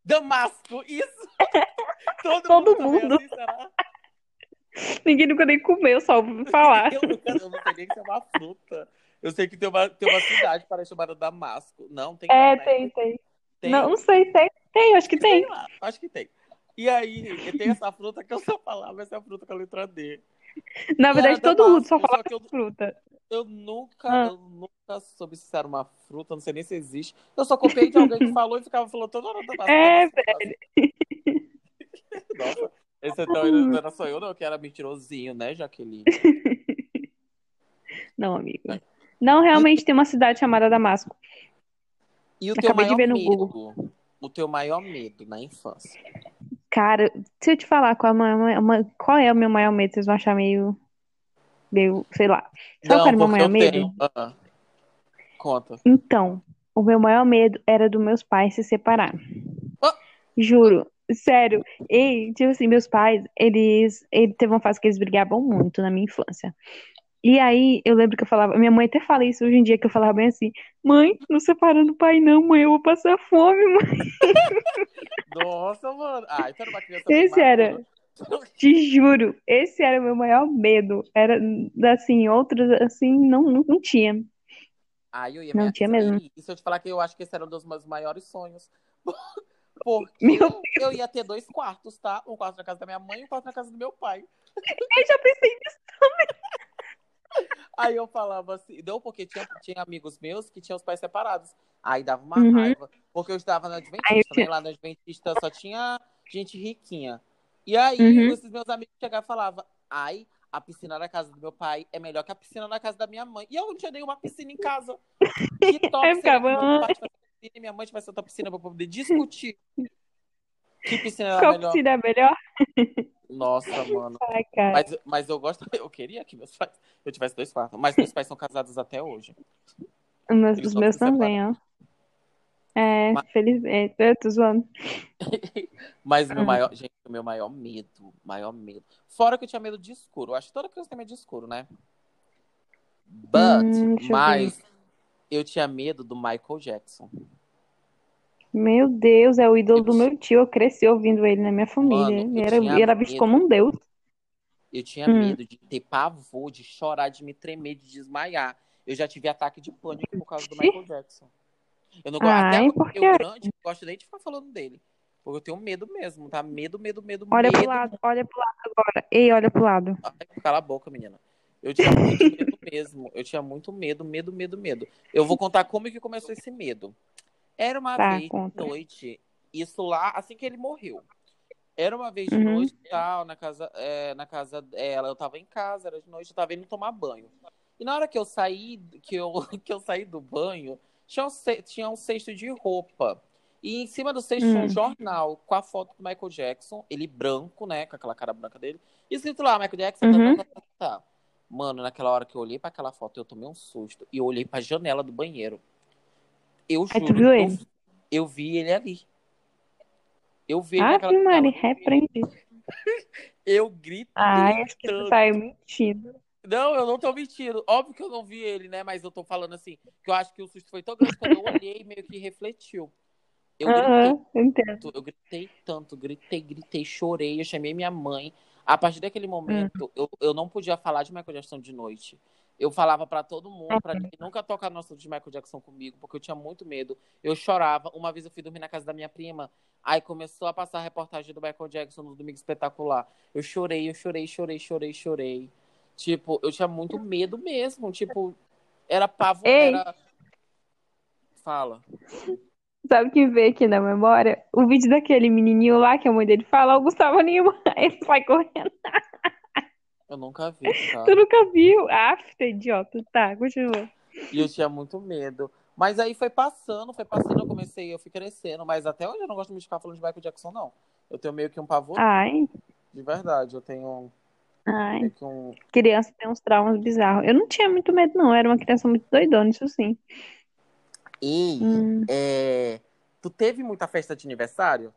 Damasco, isso! Todo, Todo mundo. assim, será? Ninguém nunca nem comeu, só ouvi falar. Eu, nunca- eu não sei nem se é uma fruta. Eu sei que tem uma, tem uma cidade para chamada Damasco. Não, tem É, não, né? tem, tem. Tem? Não, não sei, tem. Tem, acho que tem. Sei lá, acho que tem. E aí, tem essa fruta que eu só falava, essa fruta com a letra D. Na E verdade, todo mundo só fala só que eu- fruta. Eu nunca, Ah. eu nunca soube se era uma fruta, não sei nem se existe. Eu só copiei de alguém que falou e ficava falando toda hora Damasco. É, Damasco. Nossa, esse então não era só eu, não, que era mentirosinho, né, Jaqueline? Não, amigo. Não, realmente tem uma cidade chamada Damasco. E o teu Acabei de maior ver no medo? O teu maior medo na infância? Cara, se eu te falar qual é, o maior- uma- qual é o meu maior medo, vocês vão achar meio. meio, sei lá. Sabe qual era o meu maior medo? Ah, conta. Então, o meu maior medo era dos meus pais se separar. Ah. Juro, sério. E, tipo assim, meus pais, eles, ele teve uma fase que eles brigavam muito na minha infância. E aí, eu lembro que eu falava, minha mãe até fala isso hoje em dia, que eu falava bem assim, mãe, não separa do pai não, mãe, eu vou passar fome, mãe. Nossa, mano. Ah, então era uma criança Esse era. madura. Te juro, esse era o meu maior medo. Era, assim, outros, assim, não, não, não tinha. Ah, eu ia Não me... tinha mesmo. E se eu te falar que eu acho que esse era um dos meus maiores sonhos. Porque Meu eu ia ter dois quartos, tá? Um quarto na casa da minha mãe e um quarto na casa do meu pai. Eu já pensei nisso. Aí eu falava assim, não, porque tinha, tinha amigos meus que tinham os pais separados. Aí dava uma Uhum. raiva. Porque eu estava na Adventista, né? Lá na Adventista só tinha gente riquinha. E aí, Uhum. esses meus amigos chegavam e falavam, ai, a piscina da casa do meu pai é melhor que a piscina da casa da minha mãe. E eu não tinha nenhuma piscina em casa. Que top ficava, que meu pai tivesse piscina e minha mãe tivesse outra piscina pra poder discutir? Que piscina era Qual melhor? piscina é melhor? Nossa, mano. Ai. Mas, mas eu gosto, eu queria que meus pais, eu tivesse dois quartos. Mas meus pais são casados até hoje. Eles os meus também, ó. É, Mas- felizmente. Eu tô zoando. Mas meu Ah. maior, gente, o meu maior medo, maior medo. Fora que eu tinha medo de escuro. Eu acho que toda criança tem medo de escuro, né? But, Hum, deixa eu mas eu tinha medo do Michael Jackson. Meu Deus, é o ídolo Eu do meu tio. Eu cresci ouvindo ele na minha família. Mano, Ele era, tinha ele era visto como um deus. Eu tinha Hum. medo de ter pavor, de chorar, de me tremer, de desmaiar. Eu já tive ataque de pânico por causa do Michael Jackson. Eu não gosto, Ai, até por porque eu grande, não gosto nem de ficar falando dele. Porque eu tenho medo mesmo, tá? Medo, medo, medo, Olha medo. pro lado, olha pro lado agora. Ei, olha pro lado. Ai, cala a boca, menina. Eu tinha muito medo mesmo. Eu tinha muito medo, medo, medo, medo. Eu vou contar como que começou esse medo. Era uma Tá, vez de conta. noite, isso lá, assim que ele morreu. Era uma vez de Uhum. noite tal, na casa, é, na casa dela. Eu tava em casa, era de noite, eu tava indo tomar banho. E na hora que eu saí, que eu, que eu saí do banho, tinha um, tinha um cesto de roupa. E em cima do cesto tinha um Hum. jornal com a foto do Michael Jackson, ele branco, né? Com aquela cara branca dele. E escrito lá, Michael Jackson, Uhum. tá, tá, tá, tá, tá. Mano, naquela hora que eu olhei pra aquela foto, eu tomei um susto. E eu olhei pra janela do banheiro. Eu Aí tu juro, viu eu, ele? eu vi ele ali. Eu vi ele Ah, naquela que Mari, repreende. Eu gritei Ai, acho que tu saiu mentindo. Não, eu não tô mentindo. Óbvio que eu não vi ele, né? Mas eu tô falando assim, que eu acho que o susto foi tão grande que eu olhei, meio que refletiu. Eu gritei Aham, entendo. tanto, eu gritei tanto, gritei, gritei, chorei, eu chamei minha mãe. A partir daquele momento, eu, eu não podia falar de Michael Jackson de noite. Eu falava pra todo mundo, pra ninguém nunca tocar no assunto de Michael Jackson comigo, porque eu tinha muito medo. Eu chorava. Uma vez eu fui dormir na casa da minha prima, aí começou a passar a reportagem do Michael Jackson no Domingo Espetacular. Eu chorei, eu chorei, chorei, chorei, chorei. Tipo, eu tinha muito medo mesmo. Tipo, era pavor, Ei. era. Fala. Sabe o que veio aqui na memória? O vídeo daquele menininho lá que a mãe dele fala, o Gustavo Lima. Ele sai correndo. Eu nunca vi, tá? Tu nunca viu? Ah, tá idiota. Tá, continua. E eu tinha muito medo. Mas aí foi passando, foi passando, eu comecei, eu fui crescendo. Mas até hoje eu não gosto de ficar falando de Michael Jackson, não. Eu tenho meio que um pavor. Ai, De verdade, eu tenho ai. meio que um. Criança tem uns traumas bizarros. Eu não tinha muito medo, não. Eu era uma criança muito doidona, isso sim. Ei, Hum, é... tu teve muita festa de aniversário?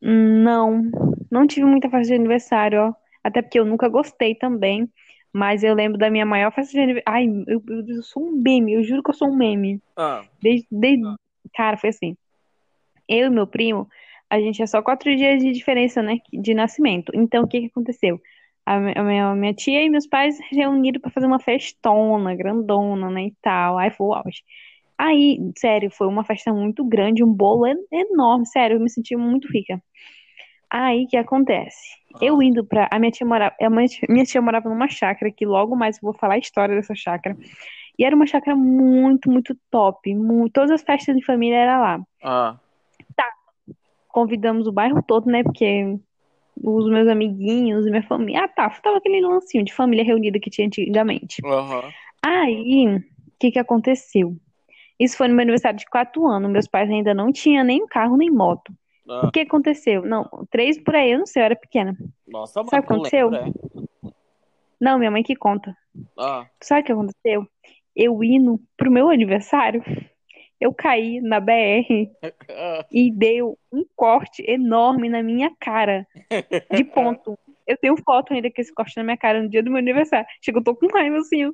não, não tive muita festa de aniversário, ó. Até porque eu nunca gostei também. Mas eu lembro da minha maior festa de aniversário. Ai, eu, eu- sou um meme. Eu juro que eu sou um meme. Ah, Desde, desde... Cara, foi assim. Eu e meu primo, a gente é só quatro dias de diferença, né, de nascimento. Então, o que que aconteceu? A, mi- a minha, minha tia e meus pais reuniram pra fazer uma festona, grandona, né, e tal. Aí foi o auge. Aí, sério, foi uma festa muito grande, um bolo en- enorme, sério, eu me senti muito rica. Aí, o que acontece? Eu indo pra. A minha tia morava. A minha tia, minha tia morava numa chácara, que logo mais eu vou falar a história dessa chácara. E era uma chácara muito, muito top. mu- todas as festas de família era lá. ah, Convidamos o bairro todo, né? Porque os meus amiguinhos e minha família. Ah, tá. Tava aquele lancinho de família reunida que tinha antigamente. aham. Aí, o que que aconteceu? Isso foi no meu aniversário de quatro anos. Meus pais ainda não tinham nem carro nem moto. Ah. O que aconteceu? Não, três por aí, eu não sei, eu era pequena. Nossa, mano, Sabe o que aconteceu? lembra, é? Não, minha mãe que conta. Ah, Sabe o que aconteceu? Eu indo pro meu aniversário, eu caí na BR ah. e deu um corte enorme na minha cara, de ponto. Eu tenho foto ainda com esse corte na minha cara no dia do meu aniversário. Chegou, eu tô com raiva assim, ó.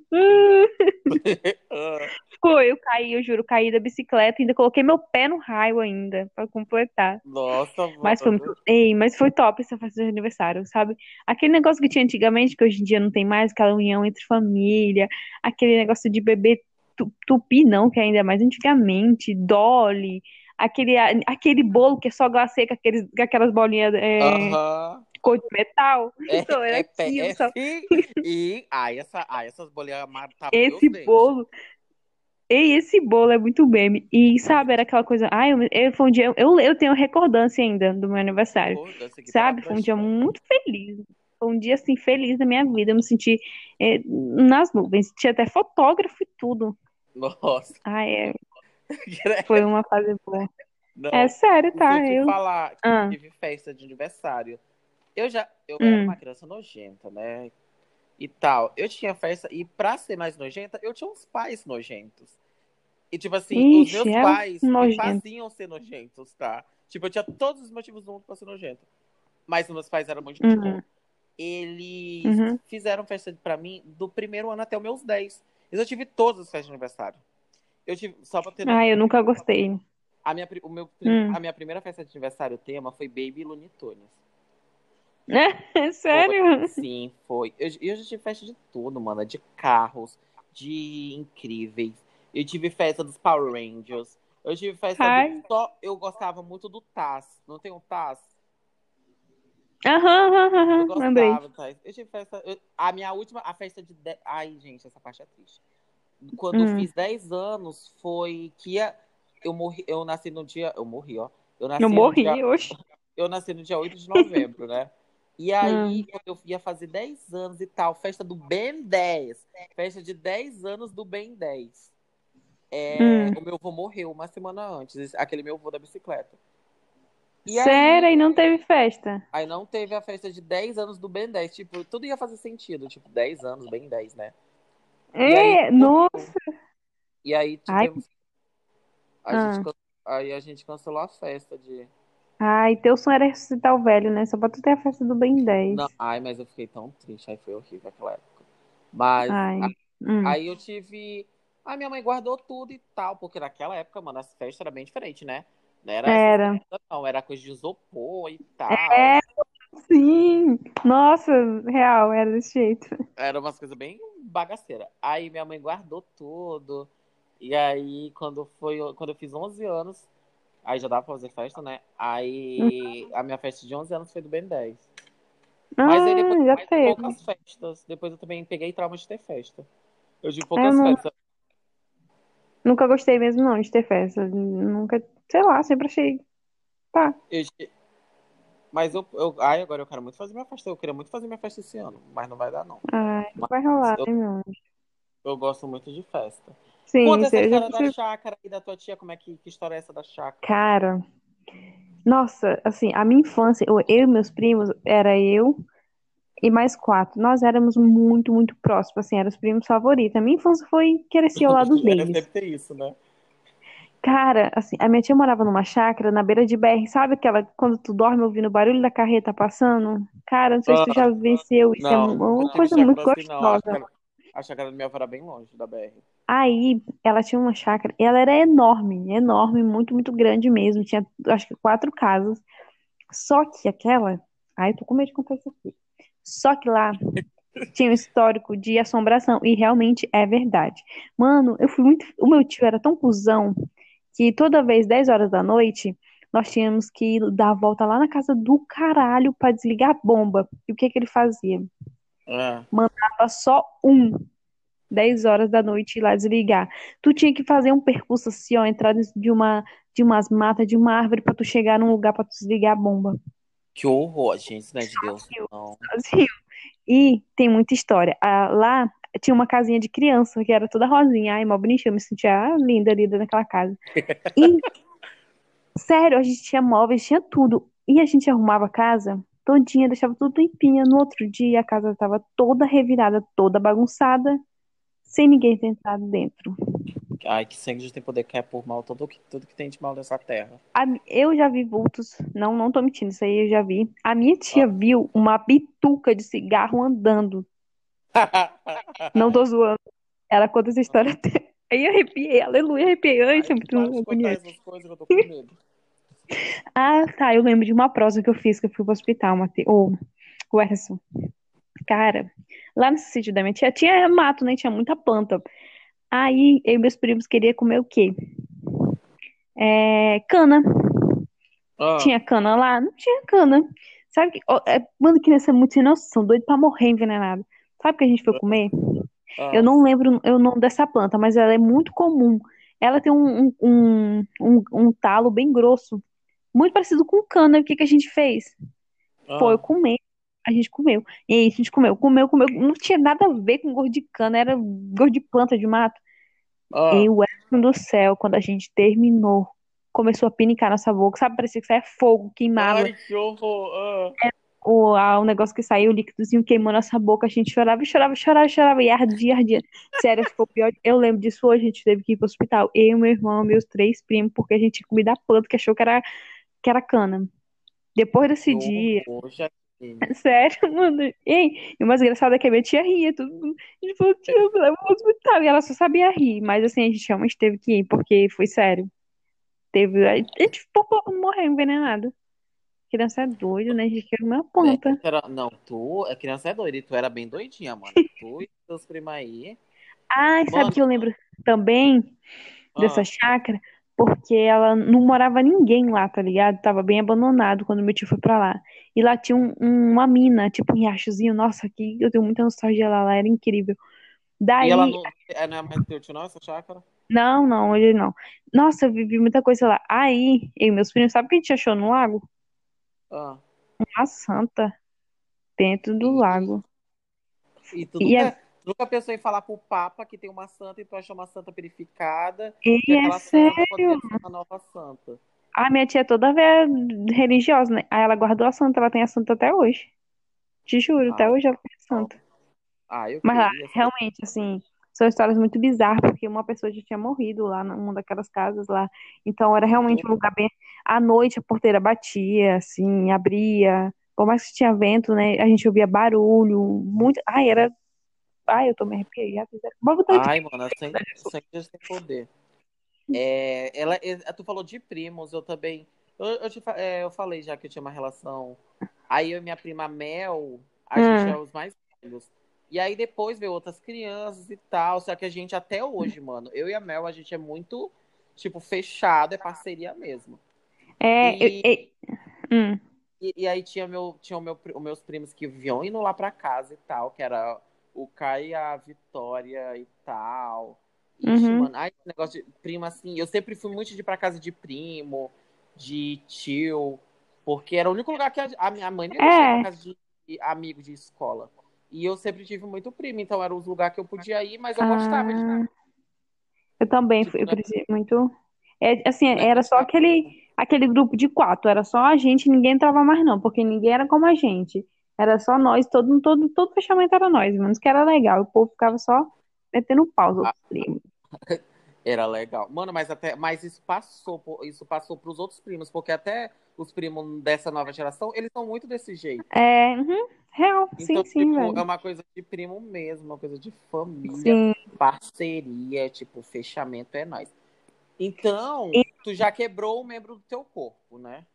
Foi, eu caí, eu juro, caí da bicicleta, ainda coloquei meu pé no raio ainda, pra completar. Nossa, Mas foi muito, ei, mas foi top essa festa de aniversário, sabe? Aquele negócio que tinha antigamente, que hoje em dia não tem mais, aquela união entre família, aquele negócio de beber tu- tupi, não, que ainda é mais antigamente, Dolly, aquele, aquele bolo que é só glacê com, aqueles, aquelas bolinhas é, Aham. Cor de metal. É, Então, era é, aquilo, é. E ai, essa, ai, essas bolinhas matavam meus Esse bolo. Ei, esse bolo é muito meme. E, sabe, era aquela coisa. Ai, eu, eu, foi um dia. Eu, eu tenho recordância ainda do meu aniversário. Sabe? Foi um dia prestando. muito feliz. Foi um dia, assim, feliz da minha vida. Eu me senti é, nas nuvens. Tinha até fotógrafo e tudo. Nossa. Ai, é, foi uma fase boa. Não, É sério, tá? eu Eu. falar que Ah, tive festa de aniversário, eu já, eu era hum. uma criança nojenta, né? E tal. Eu tinha festa, e pra ser mais nojenta, eu tinha uns pais nojentos. E, tipo assim, os meus Ixi, é pais me nojento. faziam ser nojentos, tá? Tipo, eu tinha todos os motivos do mundo pra ser nojento. Mas os meus pais eram muito. Uhum, Eles uhum. fizeram festa pra mim do primeiro ano até os meus 10. Eu tive todas as festas de aniversário. Eu tive, só pra ter Ai, eu nunca gostei. a minha, o meu, Hum. a minha primeira festa de aniversário tema foi Baby Looney Tunes. É sério? Sim, foi. Eu, eu já tive festa de tudo, mano. De carros, de incríveis. Eu tive festa dos Power Rangers. Eu tive festa Ai. do. Só eu gostava muito do Taz. Não tem um Taz? Aham, aham, Eu aham. Lembrei. gostava, Taz. Eu tive festa. eu- a minha última, a festa de. Ai, gente, essa parte é triste. Quando eu Hum. fiz 10 anos, foi que ia. Eu morri, eu nasci no dia. Eu morri, ó. Eu nasci Eu morri dia hoje. eu nasci no dia 8 de novembro, né? E aí, Hum. eu ia fazer 10 anos e tal, festa do Ben 10. Festa de 10 anos do Ben 10. É, Hum. O meu avô morreu uma semana antes, aquele meu avô da bicicleta. E aí, Sério, e não teve festa? aí não teve a festa de 10 anos do Ben 10. Tipo, tudo ia fazer sentido. Tipo, 10 anos, Ben 10, né? E aí, É, nossa. e aí Ai, tivemos. A ah. aí a gente cancelou a festa de. Ai, teu sonho era ressuscitar o velho, né? Só pra tu ter a festa do Ben 10. Não, ai, mas eu fiquei tão triste. Aí foi horrível aquela época. Mas Ai. Hum. Aí eu tive. A minha mãe guardou tudo e tal, porque naquela época, mano, as festas eram bem diferentes, né? Não era Era. não, era coisa de isopor e tal. É, sim. Nossa, real, era desse jeito. Era umas coisas bem bagaceiras. Aí minha mãe guardou tudo. E aí, quando foi, quando eu fiz 11 anos, aí já dava pra fazer festa, né? Aí a minha festa de 11 anos foi do Ben 10. Mas aí depois Ah, já mais teve. poucas festas. Depois eu também peguei trauma de ter festa. Eu tive Eu poucas não, festas. nunca gostei mesmo, não, de ter festa. Nunca, sei lá, sempre achei. Tá. Eu, Mas eu, eu. Ai, agora eu quero muito fazer minha festa. Eu queria muito fazer minha festa esse ano, mas não vai dar, não. Ai, não vai rolar, eu, né, meu anjo? Eu gosto muito de festa. Sim, Conta essa história da chácara e da tua tia, como é que, que história é essa da chácara? Cara, nossa, assim, a minha infância, eu, eu e meus primos, era eu e mais quatro. Nós éramos muito, muito próximos, assim, eram os primos favoritos. A minha infância foi crescer ao lado É, deles. deve ter isso, né? Cara, assim, a minha tia morava numa chácara na beira de BR, sabe aquela quando tu dorme ouvindo o barulho da carreta passando? Cara, não sei se tu já vivenciou isso, é Não, uma nunca tive coisa chácara muito assim, não. A gostosa. chácara, a chácara da minha avó era bem longe da BR. Aí, ela tinha uma chácara, e ela era enorme, enorme, muito, muito grande mesmo. Tinha, acho que quatro casas. Só que aquela. Ai, eu tô com medo de contar isso aqui. Só que lá tinha um histórico de assombração, e realmente é verdade. Mano, eu fui muito. O meu tio era tão cuzão que toda vez, 10 horas da noite, nós tínhamos que dar a volta lá na casa do caralho pra desligar a bomba. E o que que ele fazia? É. Tava só um. 10 horas da noite ir lá desligar. Tu tinha que fazer um percurso assim, ó, entrar de uma de umas matas, de uma árvore pra tu chegar num lugar pra tu desligar a bomba. Que horror, gente. Isso não é de Deus, não. E tem muita história. Ah, lá tinha uma casinha de criança que era toda rosinha. Ai, mó bonitinha, eu me sentia linda ali dentro daquela casa. E, sério, a gente tinha móveis, tinha tudo. E a gente arrumava a casa todinha, deixava tudo limpinha. No outro dia, a casa tava toda revirada, toda bagunçada, sem ninguém ter entrado dentro. Ai, que sangue de tem poder quer por mal tudo que, tudo que tem de mal nessa terra. A eu já vi vultos, não, não tô mentindo, isso aí eu já vi. A minha tia viu uma bituca de cigarro andando. Não tô zoando. Ela conta essa história até. Aí arrepiei, aleluia, arrepiei. Ai, isso é muito agoniante. coisas eu tô com medo. Ah, tá. Eu lembro de uma prosa que eu fiz, que eu fui pro hospital, Mate... Ô, o Erson. Cara, lá nesse sítio da minha tia tinha mato, né? Tinha muita planta. Aí eu e meus primos queriam comer o quê? É, cana. Ah, Tinha cana lá? Não tinha cana. Sabe que. ó, é, mano, criança é muito sem noção, doido pra morrer envenenado. Sabe o que a gente foi comer? ah. Eu não lembro o nome dessa planta, mas ela é muito comum. Ela tem um, um, um, um, um talo bem grosso, muito parecido com cana. O que que a gente fez? Ah. Foi comer. A gente comeu. E aí a gente comeu, comeu, comeu. Não tinha nada a ver com gosto de cana, era gosto de planta de mato. Ah. E o Edson do céu, quando a gente terminou, começou a pinicar nossa boca. Sabe, parecia que saia fogo, queimava. Ai, que horror. Ah. o, a- o negócio que saiu, o líquidozinho queimou nossa boca, a gente chorava, chorava, chorava, chorava, e ardia, ardia. Sério, ficou pior. Eu lembro disso hoje, a gente teve que ir pro hospital. Eu, meu irmão, meus três primos, porque a gente tinha comido a planta que achou que era, que era cana. Depois desse Que dia, Jaqueline. sério, mano. Ei, e o mais engraçado é que a minha tia ria. Tudo, a gente falou, tia. E ela só sabia rir. Mas assim, a gente realmente teve que ir, porque foi sério. Teve. A gente não morreu envenenado. Criança é doido, né? A gente quer uma planta. É, era- não, tu, a criança é doida, e tu era bem doidinha, mano. Tu e teus primos aí. Ai, sabe Mano. que eu lembro também dessa Ah, chácara? Porque ela não morava ninguém lá, tá ligado? Tava bem abandonado quando meu tio foi pra lá. E lá tinha um- um- uma mina, tipo um riachozinho. Nossa, aqui eu tenho muita nostalgia lá, lá era incrível. Daí, E ela não, é, não é mais teu tio, não, essa chácara? não, não, ele não. Nossa, eu vivi muita coisa lá. Aí, eu e meus primos, sabe o que a gente achou no lago? Ah. Uma santa dentro do lago. E tu E é- nunca pensou em falar pro Papa que tem uma santa e tu achou uma santa purificada E e é sério. uma nova santa. A minha tia é toda religiosa, né? Aí ela guardou a santa, ela tem a santa até hoje. Te juro, até Ah, hoje ela tem a santa. Ah, eu Mas lá, queria. realmente, assim, são histórias muito bizarras, porque uma pessoa já tinha morrido lá numa daquelas casas lá. Então era realmente um lugar bem. À noite a porteira batia, assim, abria. Por mais que tinha vento, né? A gente ouvia barulho, muito. Ai, era. Ai, eu tô me botar Ai, mano, sem Deus tem poder. É, ela, é, tu falou de primos, eu também. Eu, eu, te é, eu falei já que eu tinha uma relação. Aí eu e minha prima Mel, a Hum. gente é os mais velhos. E aí depois veio outras crianças e tal. Só que a gente até hoje, mano, eu e a Mel, a gente é muito, tipo, fechado, é parceria mesmo. É, E- eu- eu- hum, E, e aí tinha, meu, tinha o meu, os meus primos que vinham indo lá pra casa e tal, que era o e a Vitória e tal. Ixi, Uhum. mano, ai, esse negócio de primo assim, eu sempre fui muito de ir pra casa de primo, de tio. Porque era o único lugar que a, a minha mãe ia É. pra casa de, amigo de escola. E eu sempre tive muito primo, então era os lugares que eu podia ir, mas eu gostava de Ah, eu também Tipo, fui, eu né? muito. É, assim, Né? era só aquele, aquele grupo de quatro, era só a gente, ninguém entrava mais não, porque ninguém era como a gente. Era só nós, todo, todo, todo fechamento era nós, menos que era legal. O povo ficava só metendo pau, os outros primos. Era legal. Mano, mas até, mas isso passou, isso passou pros outros primos, porque até os primos dessa nova geração, eles são muito desse jeito. É, uhum, real, sim, Então, sim, tipo, velho. é uma coisa de primo mesmo, uma coisa de família, Sim. parceria, tipo, fechamento é nóis. Então, tu já quebrou um membro do teu corpo, né?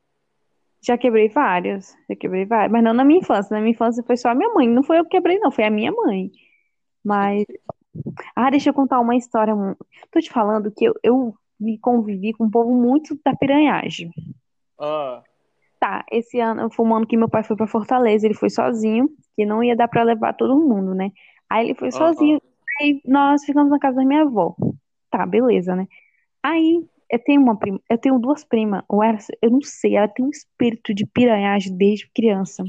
Já quebrei vários, já quebrei vários, mas não na minha infância. Na minha infância foi só a minha mãe, não foi eu que quebrei, não, foi a minha mãe. Mas, ah, deixa eu contar uma história. Tô te falando que eu, eu me convivi com um povo muito da piranhagem. Ah, Tá, esse ano foi um ano que meu pai foi pra Fortaleza, ele foi sozinho, que não ia dar pra levar todo mundo, né? Aí ele foi sozinho, aí nós ficamos na casa da minha avó. Tá, beleza, né? Aí eu tenho uma prima, eu tenho duas primas, ou ela, eu não sei, ela tem um espírito de piranhagem desde criança.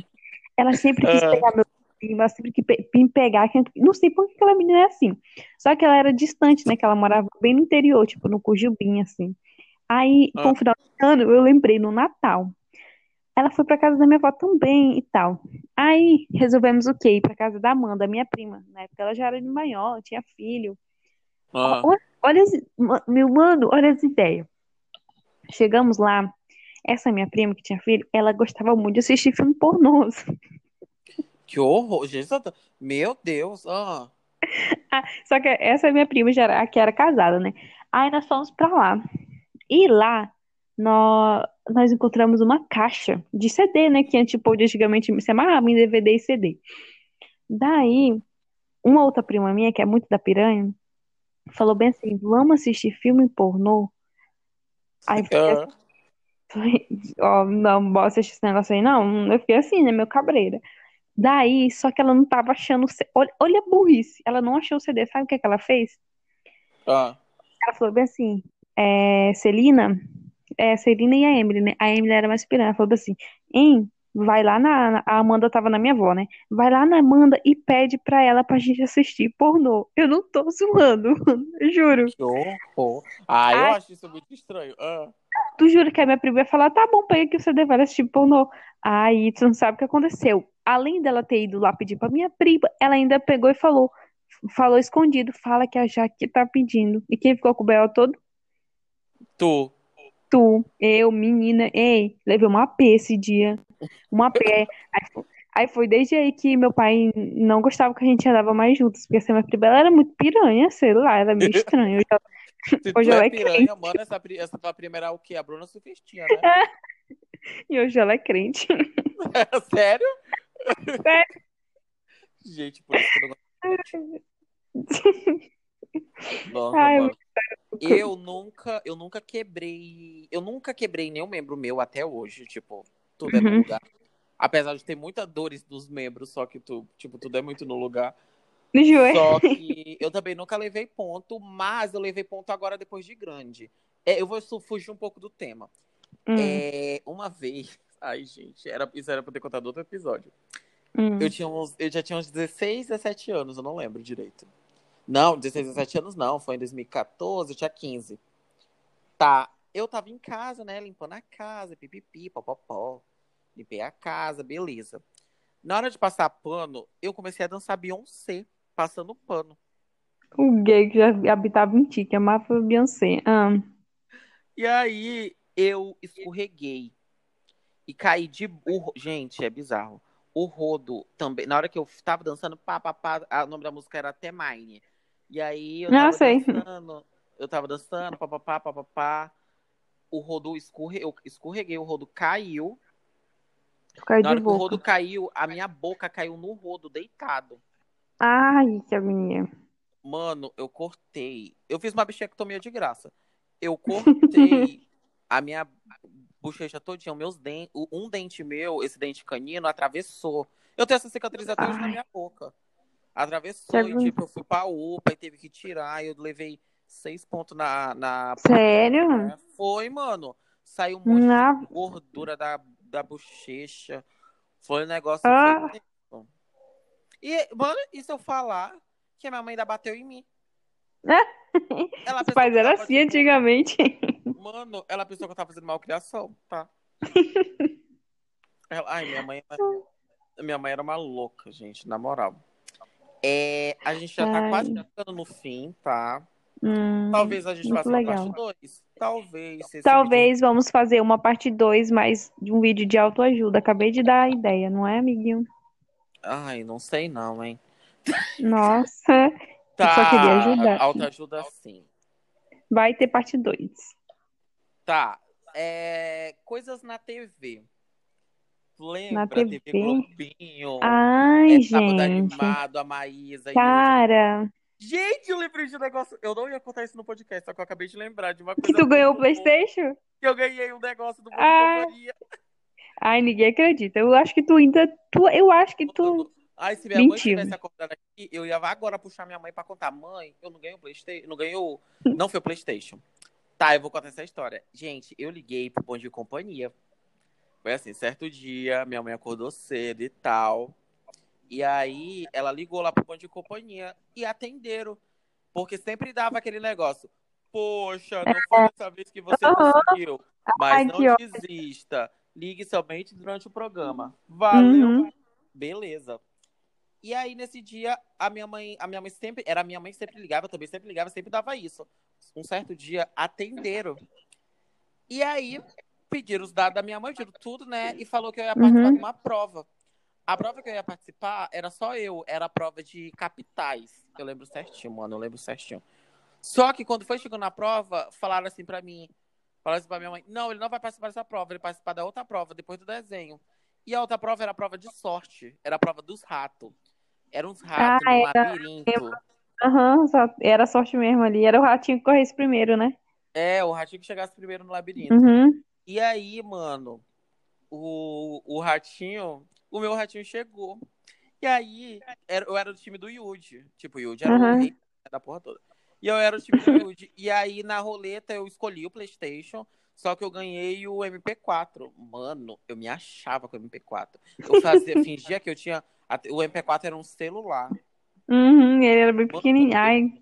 Ela sempre quis Ah. pegar meu primo, ela sempre quis pe- me pegar, não sei por que aquela menina é assim. Só que ela era distante, né? Que ela morava bem no interior, tipo no Cujubim, assim. Aí, com Ah. o final de ano, eu lembrei no Natal. Ela foi pra casa da minha avó também e tal. Aí resolvemos o quê? Ir pra casa da Amanda, minha prima. Na época ela já era de maior, tinha filho. ah. Olha meu mano, olha as ideias. Chegamos lá, essa minha prima que tinha filho, ela gostava muito de assistir filme pornôs. Que horror, Jesus. Meu Deus. Ah. Só que essa minha prima já era, que era casada, né? Aí nós fomos pra lá. E lá nós, nós encontramos uma caixa de CD, né? Que tipo, antigamente se amarrava em DVD e CD. Daí, uma outra prima minha, que é muito da piranha, falou bem assim: vamos assistir filme pornô. Aí fiquei Ah. Falei, Ó, não, bora assistir esse negócio aí, não. Eu fiquei assim, né, meu cabreira. Daí, só que ela não tava achando. Olha, olha a burrice. Ela não achou o CD. Sabe o que, que ela fez? Ah. Ela falou bem assim: é, Celina, é, Celina e a Emily, né? A Emily era mais piranha. Ela falou assim: hein, vai lá na. A Amanda tava na minha avó, né? Vai lá na Amanda e pede pra ela pra gente assistir pornô. Eu não tô zoando, juro. Que horror. Ah, eu Ai. acho isso muito estranho. Ah. Tu jura que a minha prima ia falar, tá bom, pega o CD, vai assistir pornô. Aí tu não sabe o que aconteceu. Além dela ter ido lá pedir pra minha prima, ela ainda pegou e falou, falou escondido, fala que a Jaque tá pedindo. E quem ficou com o B.O. todo? Tu. Tu, eu, menina, ei, levei uma P esse dia. Uma P. Aí, fo- aí foi desde aí que meu pai não gostava que a gente andava mais juntos, porque essa minha prima ela era muito piranha, sei lá, era meio estranho. Eu já- Se Hoje tu ela é é piranha, mano, essa, essa tua prima era o quê? A Bruna Sufistinha, né? E hoje ela é crente. Sério? Sério. Gente, por isso que eu não gosto. Nossa, Ai, mano. Eu nunca, eu nunca quebrei. Eu nunca quebrei nenhum membro meu até hoje. Tipo, tudo é no Uhum. lugar. Apesar de ter muitas dores dos membros, só que tu, tipo, tudo é muito no lugar. Joé. Só que eu também nunca levei ponto, mas eu levei ponto agora depois de grande. É, eu vou fugir um pouco do tema. Hum, É, uma vez. Ai, gente, era, isso era pra ter contado outro episódio. hum. Eu, tinha uns, eu já tinha uns 16, 17 anos, eu não lembro direito. Não, 16, 17 anos não, foi em 2014, eu tinha 15. Tá, eu tava em casa, né, limpando a casa, pipipi, popopó. Limpei a casa, beleza. Na hora de passar pano, eu comecei a dançar Beyoncé, passando pano. O gay que já habitava em ti, que amava Beyoncé. Ah, E aí eu escorreguei e caí de burro. Gente, é bizarro. O rodo também. Na hora que eu tava dançando, pá, pá, pá, o nome da música era até Mine. E aí eu Ah, tava sei. dançando, eu tava dançando, pá, pá, pá, pá, pá, pá. O rodo escorre... eu escorreguei, o rodo caiu. Caiu Na hora que o boca. rodo caiu, a minha boca caiu no rodo, deitado. Ai, que agonia. Mano, eu cortei. Eu fiz uma bichectomia de graça. Eu cortei a minha bochecha todinha, meus dentes, um dente meu, esse dente canino, atravessou. Eu tenho essa cicatriz até hoje na minha boca. Atravessou e tipo, eu fui pra UPA e teve que tirar. Eu levei seis pontos na, na Sério? É, Foi, mano. Saiu monte Na- gordura da, da bochecha. Foi um negócio. Ah. E, mano, e se eu falar que a minha mãe ainda bateu em mim? Ela Os pais eram assim antigamente. Mano, ela pensou que eu tava fazendo malcriação, tá? Ela- ai, minha mãe. Minha mãe era uma louca, gente, na moral. É, a gente já tá Ai. quase chegando no fim, tá? Hum, Talvez a gente faça uma legal. parte 2. Talvez. Talvez vamos fazer uma parte 2, mais de um vídeo de autoajuda. Acabei de dar a ideia, não é, amiguinho? vídeo- Ai, não sei não, hein? Nossa, Tá, só queria ajudar. autoajuda sim. vai ter parte 2. Tá. É, coisas na TV. Lembra? Na TV, TV? Globinho. Ai, é, Sábado gente. Animado, a Maísa. Cara, Gente, eu lembrei de um negócio. Eu não ia contar isso no podcast, só que eu acabei de lembrar de uma coisa. que tu ganhou o PlayStation? Que eu ganhei um negócio do de Ah. Companhia. Ai, ninguém acredita. Eu acho que tu ainda. Tu, eu acho que tu. Ai, se minha mãe tivesse acordado aqui, eu ia agora puxar minha mãe pra contar. Mãe, eu não ganhei o Playstation. Não ganhou. Não foi o Playstation. Tá, eu vou contar essa história. Gente, eu liguei pro Bom de Companhia. Foi assim, certo dia, minha mãe acordou cedo e tal. E aí, ela ligou lá pro Bom de Companhia e atenderam. Porque sempre dava aquele negócio. Poxa, não foi dessa vez que você Aham. conseguiu. Mas Ai, não ótimo. desista. Ligue somente durante o programa. Valeu. Uhum. Beleza. E aí, nesse dia, a minha mãe, a minha mãe sempre, era a minha mãe que sempre ligava, eu também sempre ligava, sempre dava isso. Um certo dia, atenderam. E aí, pediram os dados da minha mãe, pediram tudo, né? E falou que eu ia participar Uhum. de uma prova. A prova que eu ia participar era só eu, era a prova de capitais. Eu lembro certinho, mano, eu lembro certinho. Só que quando foi chegando na prova, falaram assim pra mim, falaram assim pra minha mãe, não, ele não vai participar dessa prova, ele vai participar da outra prova, depois do desenho. E a outra prova era a prova de sorte, era a prova dos ratos. Eram uns ratos Ah, no era- labirinto. Aham, só- era sorte mesmo ali. Era o ratinho que corresse primeiro, né? É, o ratinho que chegasse primeiro no labirinto. Uhum. E aí, mano, o, o ratinho, o meu ratinho chegou. E aí, eu era do time do Yuji. Tipo, o Yuji era Aham. o rei da porra toda. E eu era do time do Yuji. E aí, na roleta, eu escolhi o PlayStation, só que eu ganhei o MP4. Mano, eu me achava com o MP4. Eu fazia, fingia que eu tinha. O MP4 era um celular. Uhum, ele era bem pequenininho. Ai,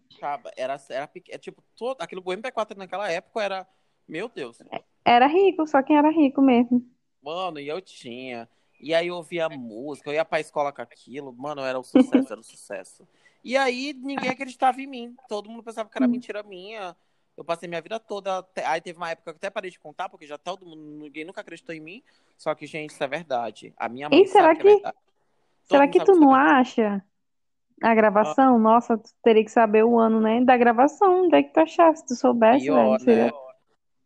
era, era, é, tipo, todo, aquilo, o MP4 naquela época era. Meu Deus. era rico, só quem era rico mesmo. Mano, e eu tinha. E aí eu ouvia música, eu ia pra escola com aquilo. Mano, era um sucesso, era um sucesso. E aí ninguém acreditava em mim. Todo mundo pensava que era mentira minha. Eu passei minha vida toda. Aí teve uma época que eu até parei de contar, porque já todo mundo, ninguém nunca acreditou em mim. Só que, gente, isso é verdade. A minha mãe E será que, é que-. Todo Será que tu é não acha a gravação? Nossa, tu teria que saber o ano, né? Da gravação. Onde é que tu achasse? Se tu soubesse, Pior, né?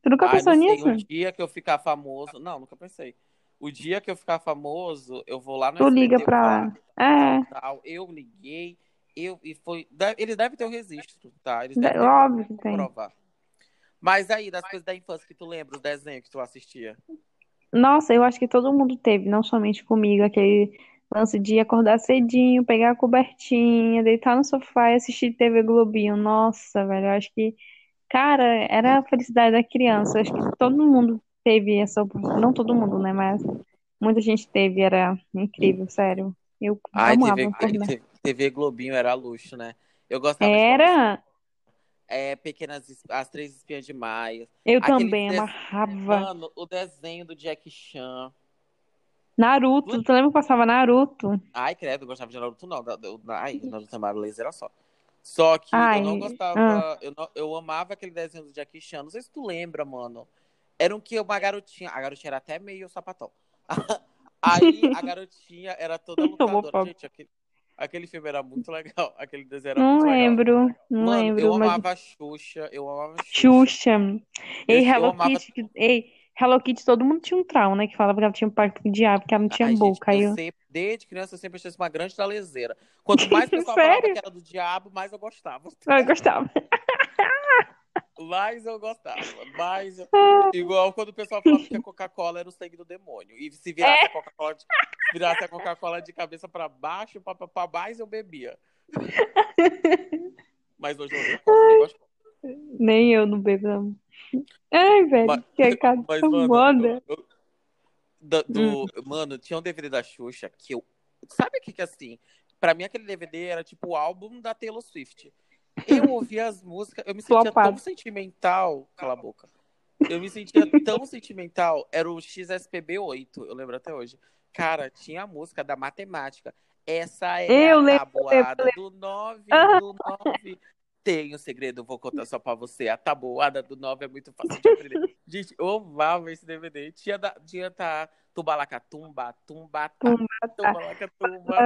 Tu nunca Ai, pensou nisso? o dia que eu ficar famoso. Não, nunca pensei. O dia que eu ficar famoso, eu vou lá no Tu SBT, liga pra lá. É, tal. Eu liguei, eu e foi. deve- eles devem ter o registro, tá? Eles de- devem ter óbvio que tem. provar. Mas aí, das coisas da infância que tu lembra, os desenhos que tu assistia. Nossa, eu acho que todo mundo teve, não somente comigo, aquele lance de acordar cedinho, pegar a cobertinha, deitar no sofá e assistir TV Globinho. Nossa, velho, eu acho que, cara, era a felicidade da criança. Eu acho que todo mundo teve essa oportunidade. Não todo mundo, né? Mas muita gente teve, era incrível, sério. Eu Ai, amava TV. TV, TV Globinho era luxo, né? Eu gostava de Era, é, Pequenas, As Três Espiãs de Maia. eu Aquele também amarrava. Mano, o desenho do Jack Chan. Naruto, tu lembra que passava Naruto? Ai, credo, eu gostava de Naruto, não. Ai, Naruto Amaro Laser era só. Só que Ai, eu não gostava. Eu, não- eu amava aquele desenho do Jackie Chan. Não sei se tu lembra, mano. Era um que uma garotinha. A garotinha era até meio sapatão. Aí a garotinha era toda lutadora. Gente, aquele, aquele filme era muito legal. Aquele desenho era Não muito legal. lembro, não Mano, lembro, eu amava a Xuxa. Eu amava a Xuxa. Xuxa. Ei, Eu- Hello amava- Kitty, ei, Hello Kitty, todo mundo tinha um trauma, né? Que falava que ela tinha um pacto com o diabo, que ela não tinha Ai, gente, boca. Aí eu eu... sempre, desde criança eu sempre achei isso uma grande talezeira. Quanto mais o pessoal falava que era do diabo, mais eu gostava. eu gostava. Mais eu gostava. Ah. Igual quando o pessoal falava que a Coca-Cola era o sangue do demônio. E se virasse a Coca-Cola de, virasse a Coca-Cola de cabeça pra baixo, pra mais eu bebia. Mas hoje eu não gosto, nem eu não bebo, não. Ai, velho, Mas- que é cada Mas, mano, eu- Do, do- Mano, tinha um DVD da Xuxa que eu. Sabe o que que assim? Pra mim, aquele DVD era tipo o álbum da Taylor Swift. Eu ouvia as músicas, eu me sentia Flopado. tão sentimental. Cala a boca. Eu me sentia tão sentimental. Era o XSPB8, eu lembro até hoje. Cara, tinha a música da matemática. Essa é Eu a lembro, tabuada do 9, Aham. do 9. Tem um segredo, vou contar só pra você. A tabuada do 9 é muito fácil de aprender. Gente, eu amava esse DVD. Tinha, da, tinha tá, Tubalacatumba, Tumba, Tumba. Tubalacatumba.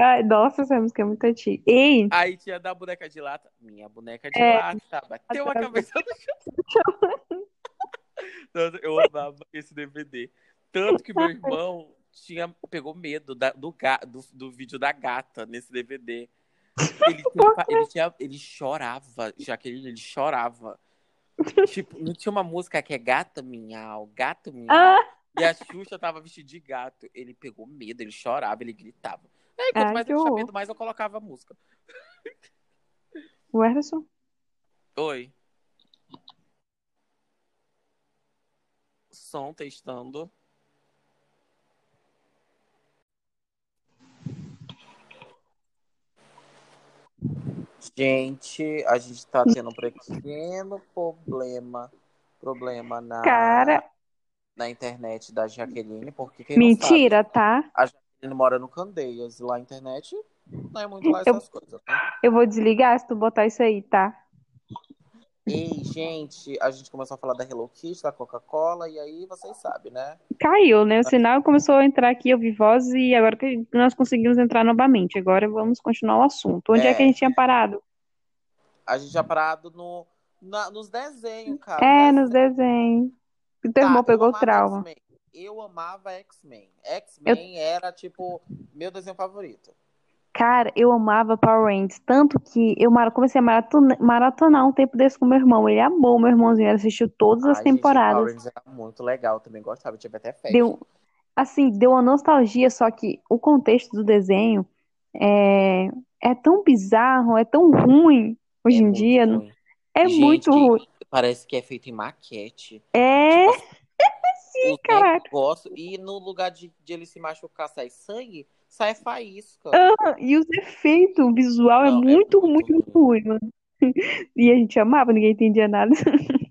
Ai, nossa, essa música é muito antiga. Ei, Aí tinha da boneca de lata. Minha boneca de É. lata. Bateu a cabeça no chão. Nossa, Eu amava esse DVD. Tanto que meu irmão tinha, pegou medo da- do, do, do vídeo da gata nesse DVD. Ele, ele, tinha- ele chorava, Jaqueline, ele chorava. Tipo, não tinha uma música que é gata minhau, gato minhau. Ah! E a Xuxa tava vestida de gato. Ele pegou medo, ele chorava, ele gritava. Aí, quanto Ai, mais tinha horror. medo, mais eu colocava a música. o Anderson? Oi. Som testando. Gente, a gente tá tendo um pequeno problema. Problema na, Cara, na internet da Jaqueline, porque mentira, tá? sabe, a Jaqueline mora no Candeias. Lá a internet não é muito lá Eu- essas coisas, né? Eu vou desligar se tu botar isso aí, tá? Ei, gente, a gente começou a falar da Hello Kitty, da Coca-Cola, e aí vocês sabem, né? Caiu, né? O sinal começou a entrar aqui, eu vi voz e agora que nós conseguimos entrar novamente. Agora vamos continuar o assunto. Onde é, É. que a gente tinha parado? A gente já parado no, na- nos desenhos, cara. É, nos desenhos. O teu irmão eu pegou trauma. Eu amava X-Men. X-Men era, tipo, meu desenho favorito. Cara, eu amava Power Rangers, tanto que eu comecei a maratona- maratonar um tempo desse com meu irmão. Ele amou, meu irmãozinho, ele assistiu todas as Ai, gente, Power temporadas. Rangers era muito legal, também gostava, tive até festa. Deu, assim, deu uma nostalgia, só que o contexto do desenho é, é tão bizarro, é tão ruim hoje É em dia. ruim. É Gente, muito ruim. Parece que é feito em maquete. É, Sim, caraca. negócio, e no lugar de, de ele se machucar, sai sangue, sai faísca. e os efeitos, o visual é Não, é muito, muito muito, muito ruim, mano. E a gente amava, ninguém entendia nada.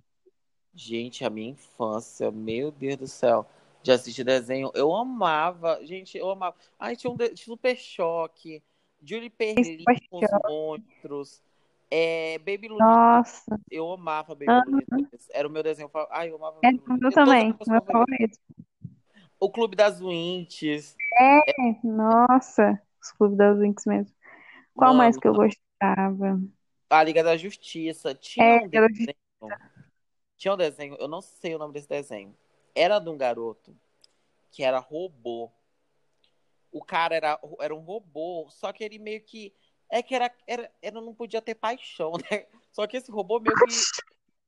Gente, a minha infância, meu Deus do céu, de assistir desenho, eu amava, gente, eu amava. Ai, tinha um de- Super Choque, Julie Perlin com os monstros, é, Baby Looney Nossa, eu amava Baby. Looney Tunes, era o meu desenho favorito. Ai, eu amava é eu também, meu favorito. O Clube das Winches, Nossa, os clubes das Winx mesmo. Qual mano, mais que eu gostava? a Liga da Justiça, tinha É, um desenho, tinha um desenho, eu não sei o nome desse desenho, era de um garoto que era robô. O cara era, era um robô, só que ele meio que. É que era, era, era, não podia ter paixão, né? Só que esse robô meio que.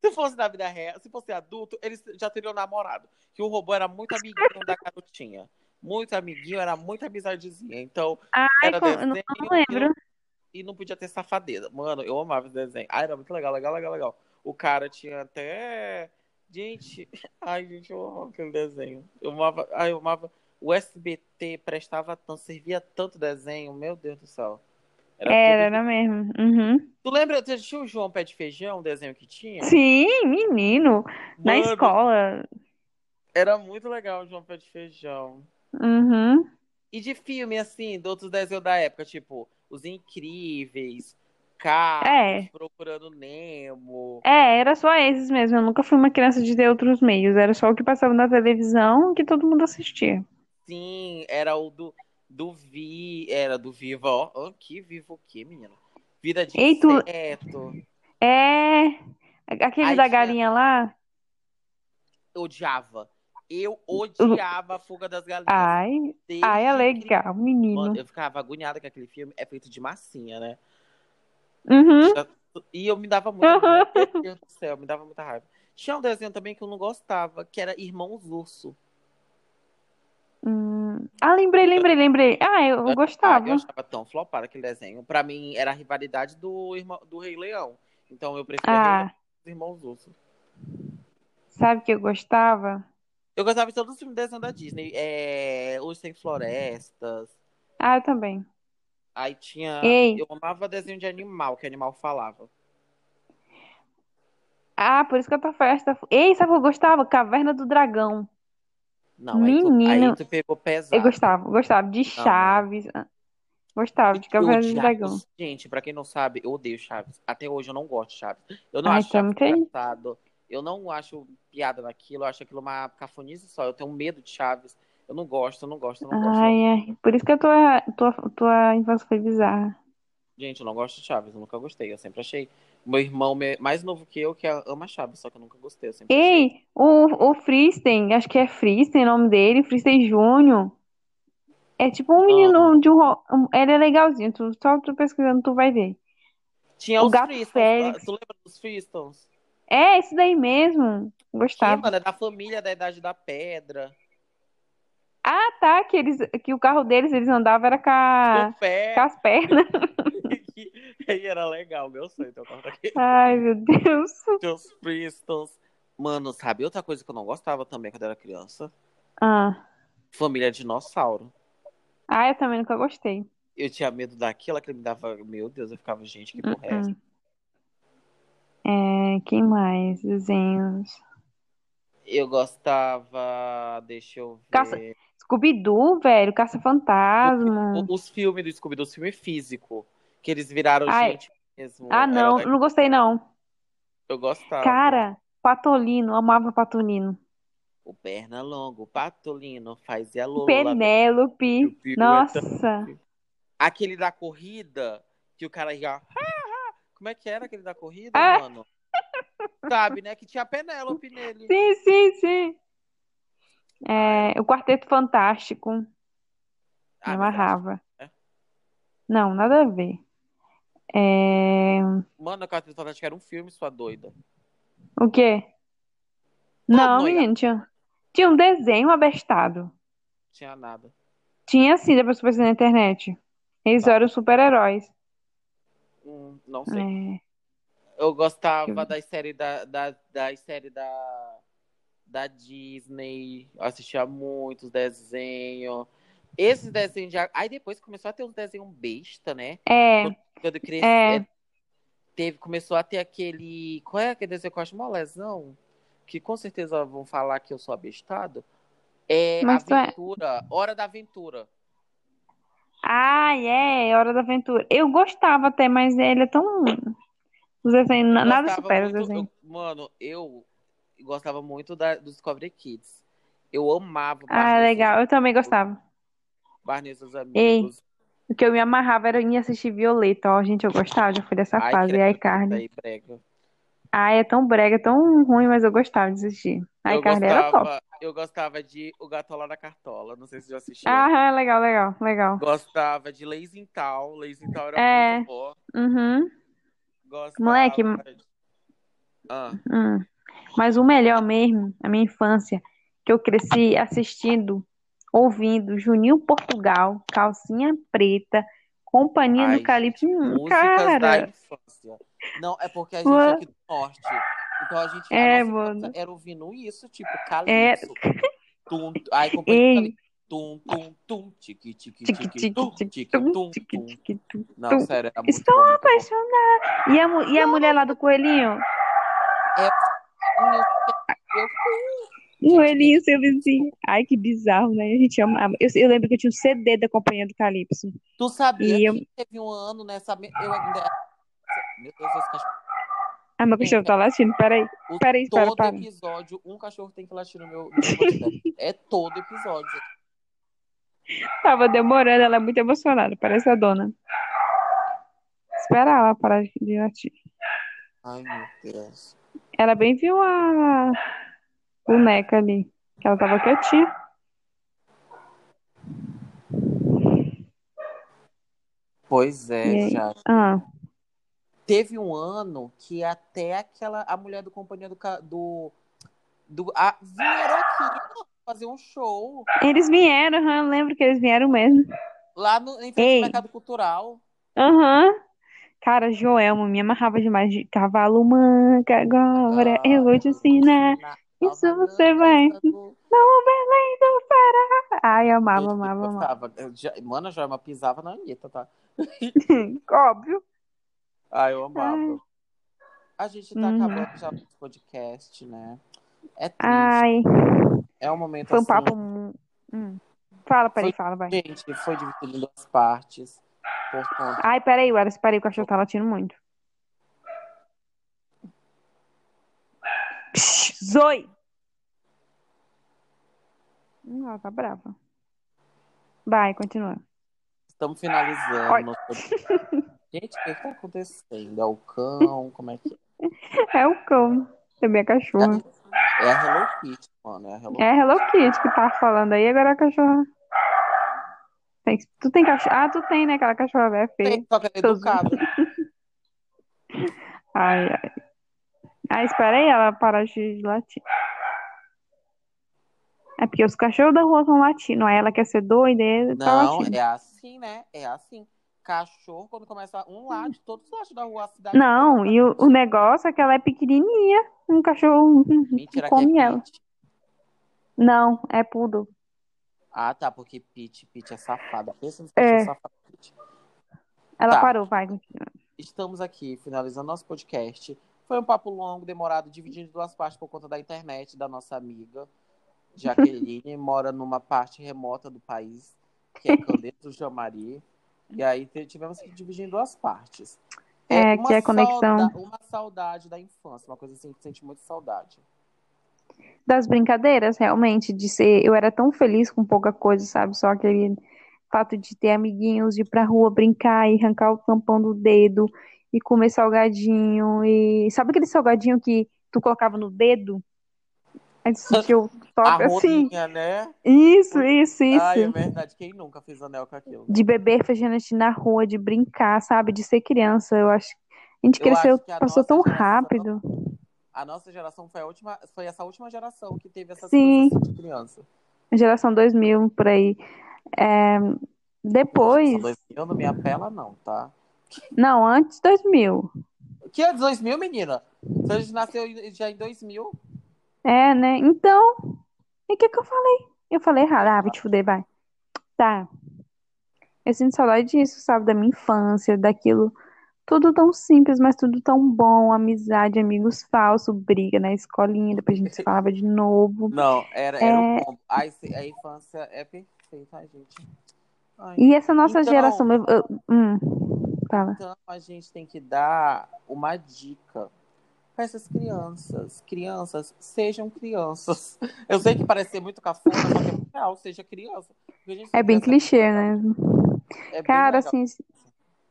Se fosse na vida real, se fosse adulto, eles já teriam namorado. Que o robô era muito amiguinho da garotinha. Muito amiguinho, era muito amizadezinha. Então, Ai, era com- eu não, desenho não lembro. e não podia ter safadeza. Mano, eu amava esse desenho. Ai, era muito legal, legal, legal, legal. O cara tinha até. Gente, ai, gente, eu amava aquele desenho. Eu amava. Ai, eu amava. O SBT prestava tanto, servia tanto desenho, meu Deus do céu. Era Era, tudo- era mesmo. Uhum. Tu lembra, assistiu o João Pé de Feijão, o desenho que tinha? Sim, menino. Na Mano, escola. Era muito legal o João Pé de Feijão. Uhum. E de filme, assim, de outros desenhos da época, tipo, Os Incríveis, Carlos, É. Procurando Nemo. É, era só esses mesmo. Eu nunca fui uma criança de ter outros meios. Era só o que passava na televisão que todo mundo assistia. Sim, era o do, do Vi, era do Viva, ó. ó, que vivo o quê, menina? Vida de Ei, tu-. É. Aquele Ai, da tinha- galinha lá. Eu odiava. Eu odiava a Fuga das Galinhas. Ai, Desde ai, é legal, menino. Mano, eu ficava agoniada que aquele filme é feito de massinha, né? Uhum. E eu me dava muita raiva. Meu Deus do céu, me dava muita raiva. Tinha um desenho também que eu não gostava, que era Irmãos Urso. Hum. Ah, lembrei, lembrei, lembrei. Ah, eu Ah, gostava. eu achava tão flopado aquele desenho. Pra mim, era a rivalidade do, irmão, do Rei Leão. Então eu preferia Rei Leão Ah, dos Irmãos Urso. sabe o que eu gostava? Eu gostava de todos os filmes de desenho da Disney. É... Os Sem Florestas. Ah, eu também. Aí tinha. Ei. Eu amava desenho de animal, que animal falava. Ah, por isso que a tua festa. Ei, sabe o que eu gostava? Caverna do Dragão. Não, aí tu, Menino, aí tu pegou Eu pesado. gostava, gostava de Não, Chaves. ah, Gostava de Eu Caverna do Dragão. Gente, pra quem não sabe, eu odeio Chaves. Até hoje eu não gosto de Chaves. Eu não Ai, acho Chaves engraçado. Eu não acho piada naquilo. Eu acho aquilo uma cafonice só. Eu tenho medo de Chaves. Eu não gosto, eu não gosto, eu não gosto. Ai, ai. Por isso que a tua, tua, tua infância foi bizarra. Gente, eu não gosto de Chaves. Eu nunca gostei. Eu sempre achei. Meu irmão mais novo que eu, que ama Chaves, só que eu nunca gostei. Eu sempre achei. Ei, o, o Fristen, acho que é Fristen o nome dele, Fristen Júnior. É tipo um menino de um, Ele é legalzinho, tu, só tu pesquisando tu vai ver. Tinha O os Gato Fristons. Tu lembra dos Fristons? É, esse daí mesmo. Gostava. mano, é da família da Idade da Pedra. Ah, tá, que, eles, que o carro deles, eles andavam era com, a- pé. com as pernas. E era legal, meu sonho. Carro daquele. Ai, meu Deus. Os Fristons. Mano, sabe outra coisa que eu não gostava também quando era criança? Ah. Família Dinossauro. ah, eu também nunca gostei. Eu tinha medo daquilo, que me dava. Meu Deus, eu ficava, gente, que porra é essa? É, quem mais? Desenhos. Eu gostava. Deixa eu ver. Caça- Scooby-Doo, velho, Caça-Fantasma. Os filmes do Scooby-Doo, os filmes físicos. Que eles viraram Ai. gente mesmo. Ah, não, Era- não gostei não. Eu gostava. Cara, Patolino, amava Patolino. O perna longo, o patolino, fazia Lola. Penélope, é nossa. Aquele da corrida, que o cara ia. Como é que era aquele da corrida, Ah. mano? Sabe, né? Que tinha a Penélope nele. Sim, sim, sim. É, o Quarteto Fantástico, Ah, mas amarrava. é? Não, nada a ver. É, Mano, a Catrína Fantástica era um filme, sua doida. o quê? Não, menino, tinha, tinha um desenho abestado. Tinha nada. Tinha sim, depois que pensei na internet. Eles Tá. eram super-heróis. Hum, não sei. É. Eu gostava Eu- das séries da, da, das séries da, da Disney. Eu assistia muitos desenhos. Esses desenhos de. Aí depois começou a ter uns desenhos besta, né? É, Quando eu cresci, É. teve, começou a ter aquele. Qual é aquele desenho que eu acho uma lesão? Que com certeza vão falar que eu sou abestado. É Mas é- Aventura, Hora da Aventura. Ai, é, Hora da Aventura. Eu gostava até, mas ele é tão. Os desenhos, na- nada Gostava supera os desenhos. eu- mano, eu gostava muito da, do Discovery Kids. Eu amava Ah, Barney legal. Eu também gostava. Barney e seus Ei, amigos. O que eu me amarrava era em assistir Violeta. Ó, gente, eu gostava, já fui dessa Ai, fase. E credo, aí, carne. aí, brega. Ai, é tão brega, tão ruim, mas eu gostava de assistir. Carne era top. Eu gostava de O Gatola da Cartola. Não sei se já assistiu. Aham, legal, legal, legal. Gostava de Leizintal. Leizintal era É. muito boa. Uhum. Gostava Moleque, de- Ah, hum. Mas o melhor mesmo, a minha infância, que eu cresci assistindo, ouvindo Juninho Portugal, Calcinha Preta, Companhia Ai, do Calypso. Hum, músicas da cara, infância. Não, é porque a gente é aqui do norte. Então a gente É, a mano. era ouvindo isso, tipo, É. calypso. Tum, aí companhia do Ei. Calypso. Tum, tum, tum, tiqui, tiqui, tique, tiqui, tique, tum, tiqui, tum, tum, tique, tum. Não, sério, era muito Estou bom, muito bom. apaixonada. E a, e a mulher lá do coelhinho? Eu, O coelhinho, seu vizinho. Ai, que bizarro, né? A gente amava. Eu, eu lembro que eu tinha um CD da Companhia do Calypso. tu sabia E eu- que teve um ano nessa. me- Eu ainda. Meu Deus, esse cachorro. Ah, meu cachorro tá latindo, peraí. O- Peraí, espera, todo para. episódio, um cachorro tem que latir no meu, meu. É todo episódio. Tava demorando, ela é muito emocionada, parece a dona. Espera ela parar de latir. Ai, meu Deus. Ela bem viu a boneca ali, que ela tava quietinha. Pois é, já. Ah, Teve um ano que até aquela. A mulher do companhia do. do, do a, vieram aqui fazer um show eles vieram, eu lembro que eles vieram mesmo. lá no, em frente Mercado Cultural. Aham. Cara, Joelma, me amarrava demais de cavalo manca, agora eu vou te ensinar. Isso você vai. Não, Belém do Pará. Ai, amava, amava, amava. Mano, a Joelma pisava na Anitta, tá? Óbvio. Ai, eu amava. Ai. A gente tá uhum. acabando já o podcast, né? É triste. Ai. É um momento Foi um assim... papo. Hum. Fala, peraí, foi... fala, vai. Gente, foi dividido em duas partes. Por conta... Ai, peraí, Wallace, peraí, o cachorro tá latindo muito. Zoe! Hum, ela tá brava. Vai, continua. Estamos finalizando. Gente, o que, que tá acontecendo? É o cão? Como é que é? É o cão. É minha cachorra. É, é a Hello Kitty, mano. É a Hello, é a Hello Kitty que tá falando aí, agora a cachorra. Tem, tu tem cachorro? Ah, tu tem, né? Aquela cachorra velha feia. Tem, só que é educada. ai, ai. Ah, espera aí, ela parar de latir. É porque os cachorros da rua estão latindo. Aí ela quer ser doida e tá Não, latindo. é assim, né? É assim. Cachorro, quando começa um lado, todos lados da rua, a cidade. Não, e o, o, negócio é que ela é pequenininha. Um cachorro Mentira, come que é ela. Pit. Não, é poodle. Ah, tá, porque Pete, Pete é safada. Pensa nos é. safado, Pete. Ela tá. parou, vai. Estamos aqui, finalizando nosso podcast. Foi um papo longo, demorado, dividido em duas partes por conta da internet da nossa amiga. Jaqueline mora numa parte remota do país, que é Candeto do Jamari. E aí tivemos que dividir em duas partes. É, é que é conexão. uma saudade da infância, uma coisa assim que sente muito saudade. Das brincadeiras, realmente, de ser. Eu era tão feliz com pouca coisa, sabe? Só aquele fato de ter amiguinhos, de ir pra rua brincar e arrancar o tampão do dedo e comer salgadinho. E sabe aquele salgadinho que tu colocava no dedo? Tu sentiu top assim. né? Isso, isso, isso. Ai, é verdade. Quem nunca fez anel com aquilo? De beber refrigerante na rua, de brincar, sabe? De ser criança. Eu acho. A gente cresceu, passou tão rápido. A nossa geração foi a última, foi essa última geração que teve essa Sim. de criança. Geração 2000, por aí. É, depois. Geração 2000 não me apela, não, tá? Não, antes 2000. Que é 2000, menina? Você nasceu já em 2000? É, né? Então, e o que que eu falei? Eu falei errado. Ah, vou te fuder, vai. Tá. Eu sinto saudade disso, sabe? Da minha infância, daquilo. Tudo tão simples, mas tudo tão bom. Amizade, amigos falsos, briga na escolinha, depois a gente se falava de novo. Não, era, era é... um a, a infância é perfeita, gente. Ai. E essa nossa então, geração. Eu, eu, hum, fala. Então a gente tem que dar uma dica para essas crianças. Crianças, sejam crianças. Eu sei que parece ser muito cafona, mas é muito real, seja criança. É bem clichê, né? É Cara, assim, se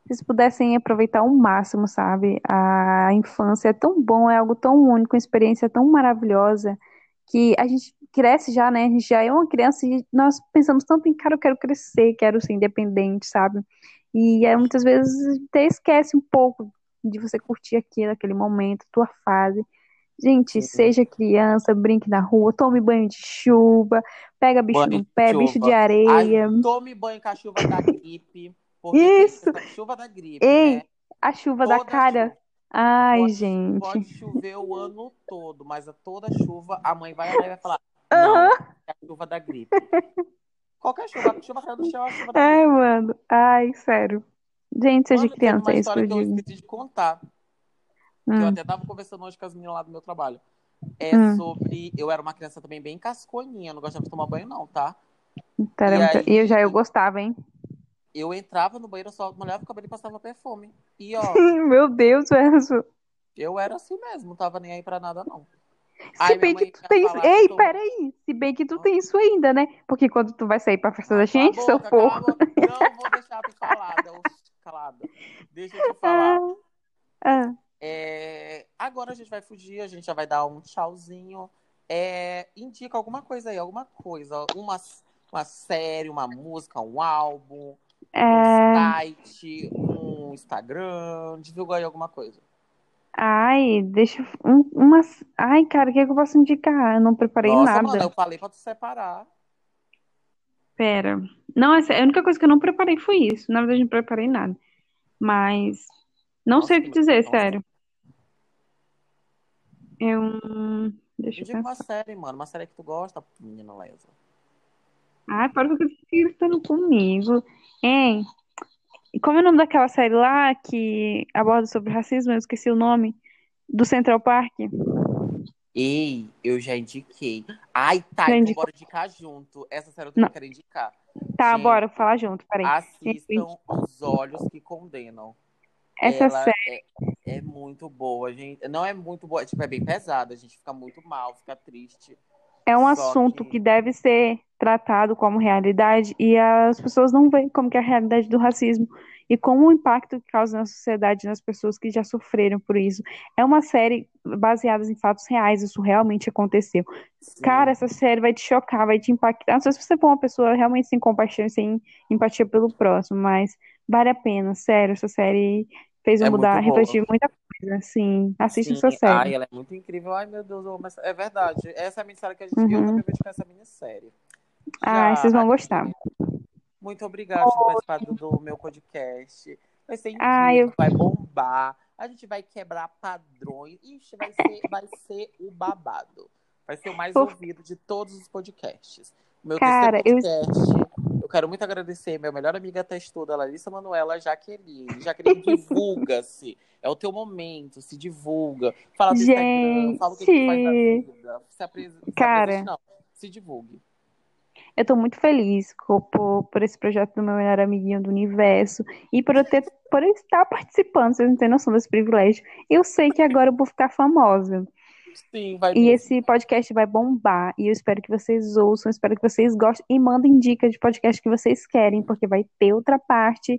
vocês pudessem aproveitar ao máximo, sabe? A infância é tão bom, é algo tão único, uma experiência tão maravilhosa que a gente cresce já, né? A gente já é uma criança e nós pensamos tanto em, cara, eu quero crescer, quero ser independente, sabe? E é, muitas vezes até esquece um pouco de você curtir aquilo, aquele momento, tua fase. Gente, seja criança, brinque na rua, tome banho de chuva, pega bicho banho no pé, de bicho de areia. Ai, tome banho com a chuva da gripe. Isso. A chuva da gripe, Ei, né? a chuva toda da cara. Chuva. Ai, pode, gente. Pode chover o ano todo, mas a toda chuva a mãe vai e vai falar: Não, é a chuva da gripe. Qualquer chuva, a chuva caiu do chão, a chuva da gripe. Ai, mano. Ai, sério. Gente, seja Mano, criança, é isso que eu digo. eu esqueci de contar. Hum. Que eu até tava conversando hoje com as meninas lá do meu trabalho. É hum. sobre. Eu era uma criança também bem casconinha, não gostava de tomar banho, não, tá? E, aí, eu já eu gostava, hein? Eu entrava no banheiro, só molhava o cabelo e passava perfume. E ó. meu Deus, Enzo. Eu era assim mesmo, não tava nem aí pra nada, não. Se bem que tu tem. Ei, tô... peraí. Se bem que tu ah. tem isso ainda, né? Porque quando tu vai sair pra festa da gente, seu porco. Não vou deixar tu falada calada. Deixa eu te falar. Ah. É, agora a gente vai fugir, a gente já vai dar um tchauzinho. É, indica alguma coisa aí, alguma coisa. Uma, uma série, uma música, um álbum, é... um site, um Instagram. Divulga aí alguma coisa. Ai, deixa um, umas. Ai, cara, o que, é que eu posso indicar? Eu não preparei Nossa, nada. Mano, eu falei pra tu separar. Pera. Não, essa, a única coisa que eu não preparei foi isso. Na verdade, não preparei nada. Mas não Nossa, sei o que dizer, sério. Eu. Deixa eu Indica uma pensar. série, mano. Uma série que tu gosta, menina Lesa. Ai, para que você gritando comigo. Hein? Como é o nome daquela série lá que aborda sobre racismo? Eu esqueci o nome. Do Central Park. Ei, eu já indiquei. Ai, tá, Já então bora indicar junto. Essa série eu também Não. quero indicar. Tá, Gente, bora falar junto, peraí. Assistam Os Olhos que Condenam. Essa Ela série. é, é muito boa, gente. Não é muito boa, tipo, é bem pesada. A gente fica muito mal, fica triste. É um Só assunto que- que deve ser tratado como realidade e as pessoas não veem como que é a realidade do racismo e como o impacto que causa na sociedade nas pessoas que já sofreram por isso. É uma série baseada em fatos reais, isso realmente aconteceu. Sim. Cara, essa série vai te chocar, vai te impactar. Não sei se você for uma pessoa realmente sem compaixão sem empatia pelo próximo, mas vale a pena, sério, essa série fez eu É mudar, refletir muita coisa, assim. Assiste essa série. Ai, ela é muito incrível. Ai, meu Deus, eu essa- é verdade. Essa é a minissérie que a gente. Eu Uhum. também vou indicar essa minissérie. Ai, vocês vão gostar. Muito obrigada por ter participado do meu podcast. Vai ser incrível, Ai, eu- vai bombar. A gente vai quebrar padrões. Ixi, vai ser, vai ser o babado. Vai ser o mais Por- ouvido de todos os podcasts. O meu Cara, eu- podcast. Eu... quero muito agradecer minha melhor amiga textuda, Larissa Manuela Jaqueline. Jaqueline, divulga-se. É o teu momento, se divulga. Fala do Instagram, fala o que, que tu faz na Gente. vida. Se apres... se Cara. apresente, não. Se divulgue. Eu tô muito feliz por, por esse projeto do meu melhor amiguinho do universo e por eu ter, por eu estar participando, vocês não têm noção desse privilégio. Eu sei que agora eu vou ficar famosa. Sim, vai E mesmo. esse podcast vai bombar. E eu espero que vocês ouçam, espero que vocês gostem e mandem dicas de podcast que vocês querem, porque vai ter outra parte.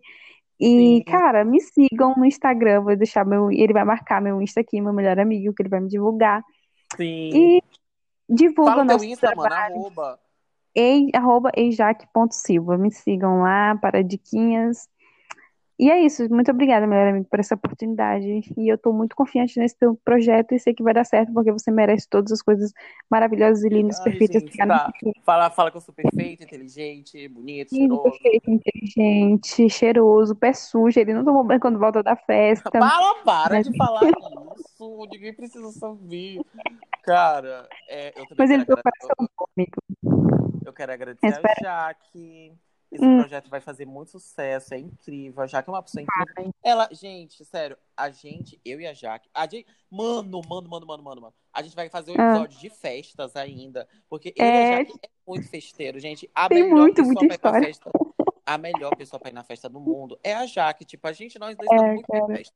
E, Sim. cara, me sigam no Instagram, vou deixar meu. Ele vai marcar meu Insta aqui, meu melhor amigo, que ele vai me divulgar. Sim. E divulga Fala o o teu nosso Insta, mano, trabalho. arroba. Ei, arroba eijaque.silva. Me sigam lá para diquinhas. E é isso. Muito obrigada, melhor amigo, por essa oportunidade. E eu tô muito confiante nesse teu projeto e sei que vai dar certo, porque você merece todas as coisas maravilhosas e lindas, Ai, perfeitas gente, tá. Fala, fala que eu sou perfeito, inteligente, bonito, Lindo, cheiroso. perfeito, inteligente, cheiroso, pé sujo. Ele não tomou banho quando volta da festa. Para, para Mas- de falar isso. Ninguém precisa saber. Cara, é, eu também Mas quero ele tem o agra- coração eu- bom, amigo. Eu quero agradecer Espera. a Jaque. Esse Hum. projeto vai fazer muito sucesso, é incrível. A Jaque é uma pessoa incrível. Ela, gente, sério, a gente, eu e a Jaque, a gente, mano, mano, mano, mano, mano, mano. A gente vai fazer um Ah. episódio de festas ainda, porque eu e É. a Jaque é muito festeiro, gente. A Tem melhor muito, pessoa muita história. festa, a melhor pessoa pra ir na festa do mundo é a Jaque. Tipo, a gente, nós dois É, estamos muito cara. festa.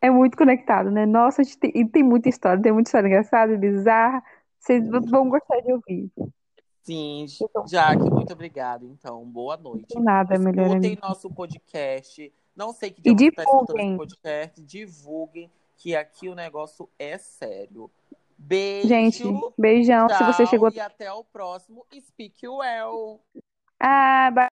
É muito conectado, né? Nossa, a gente tem, e tem muita história, tem muita história engraçada, bizarra. Vocês vão gostar de ouvir. Sim, Então. Jaque, muito obrigado. Então, boa noite. De nada, melhor Escutem nosso podcast. Não sei que dia E divulguem. esse podcast. Divulguem que aqui o negócio é sério. Beijo. Gente, beijão. Se você tchau, chegou. E até o próximo Speak Well. Ah,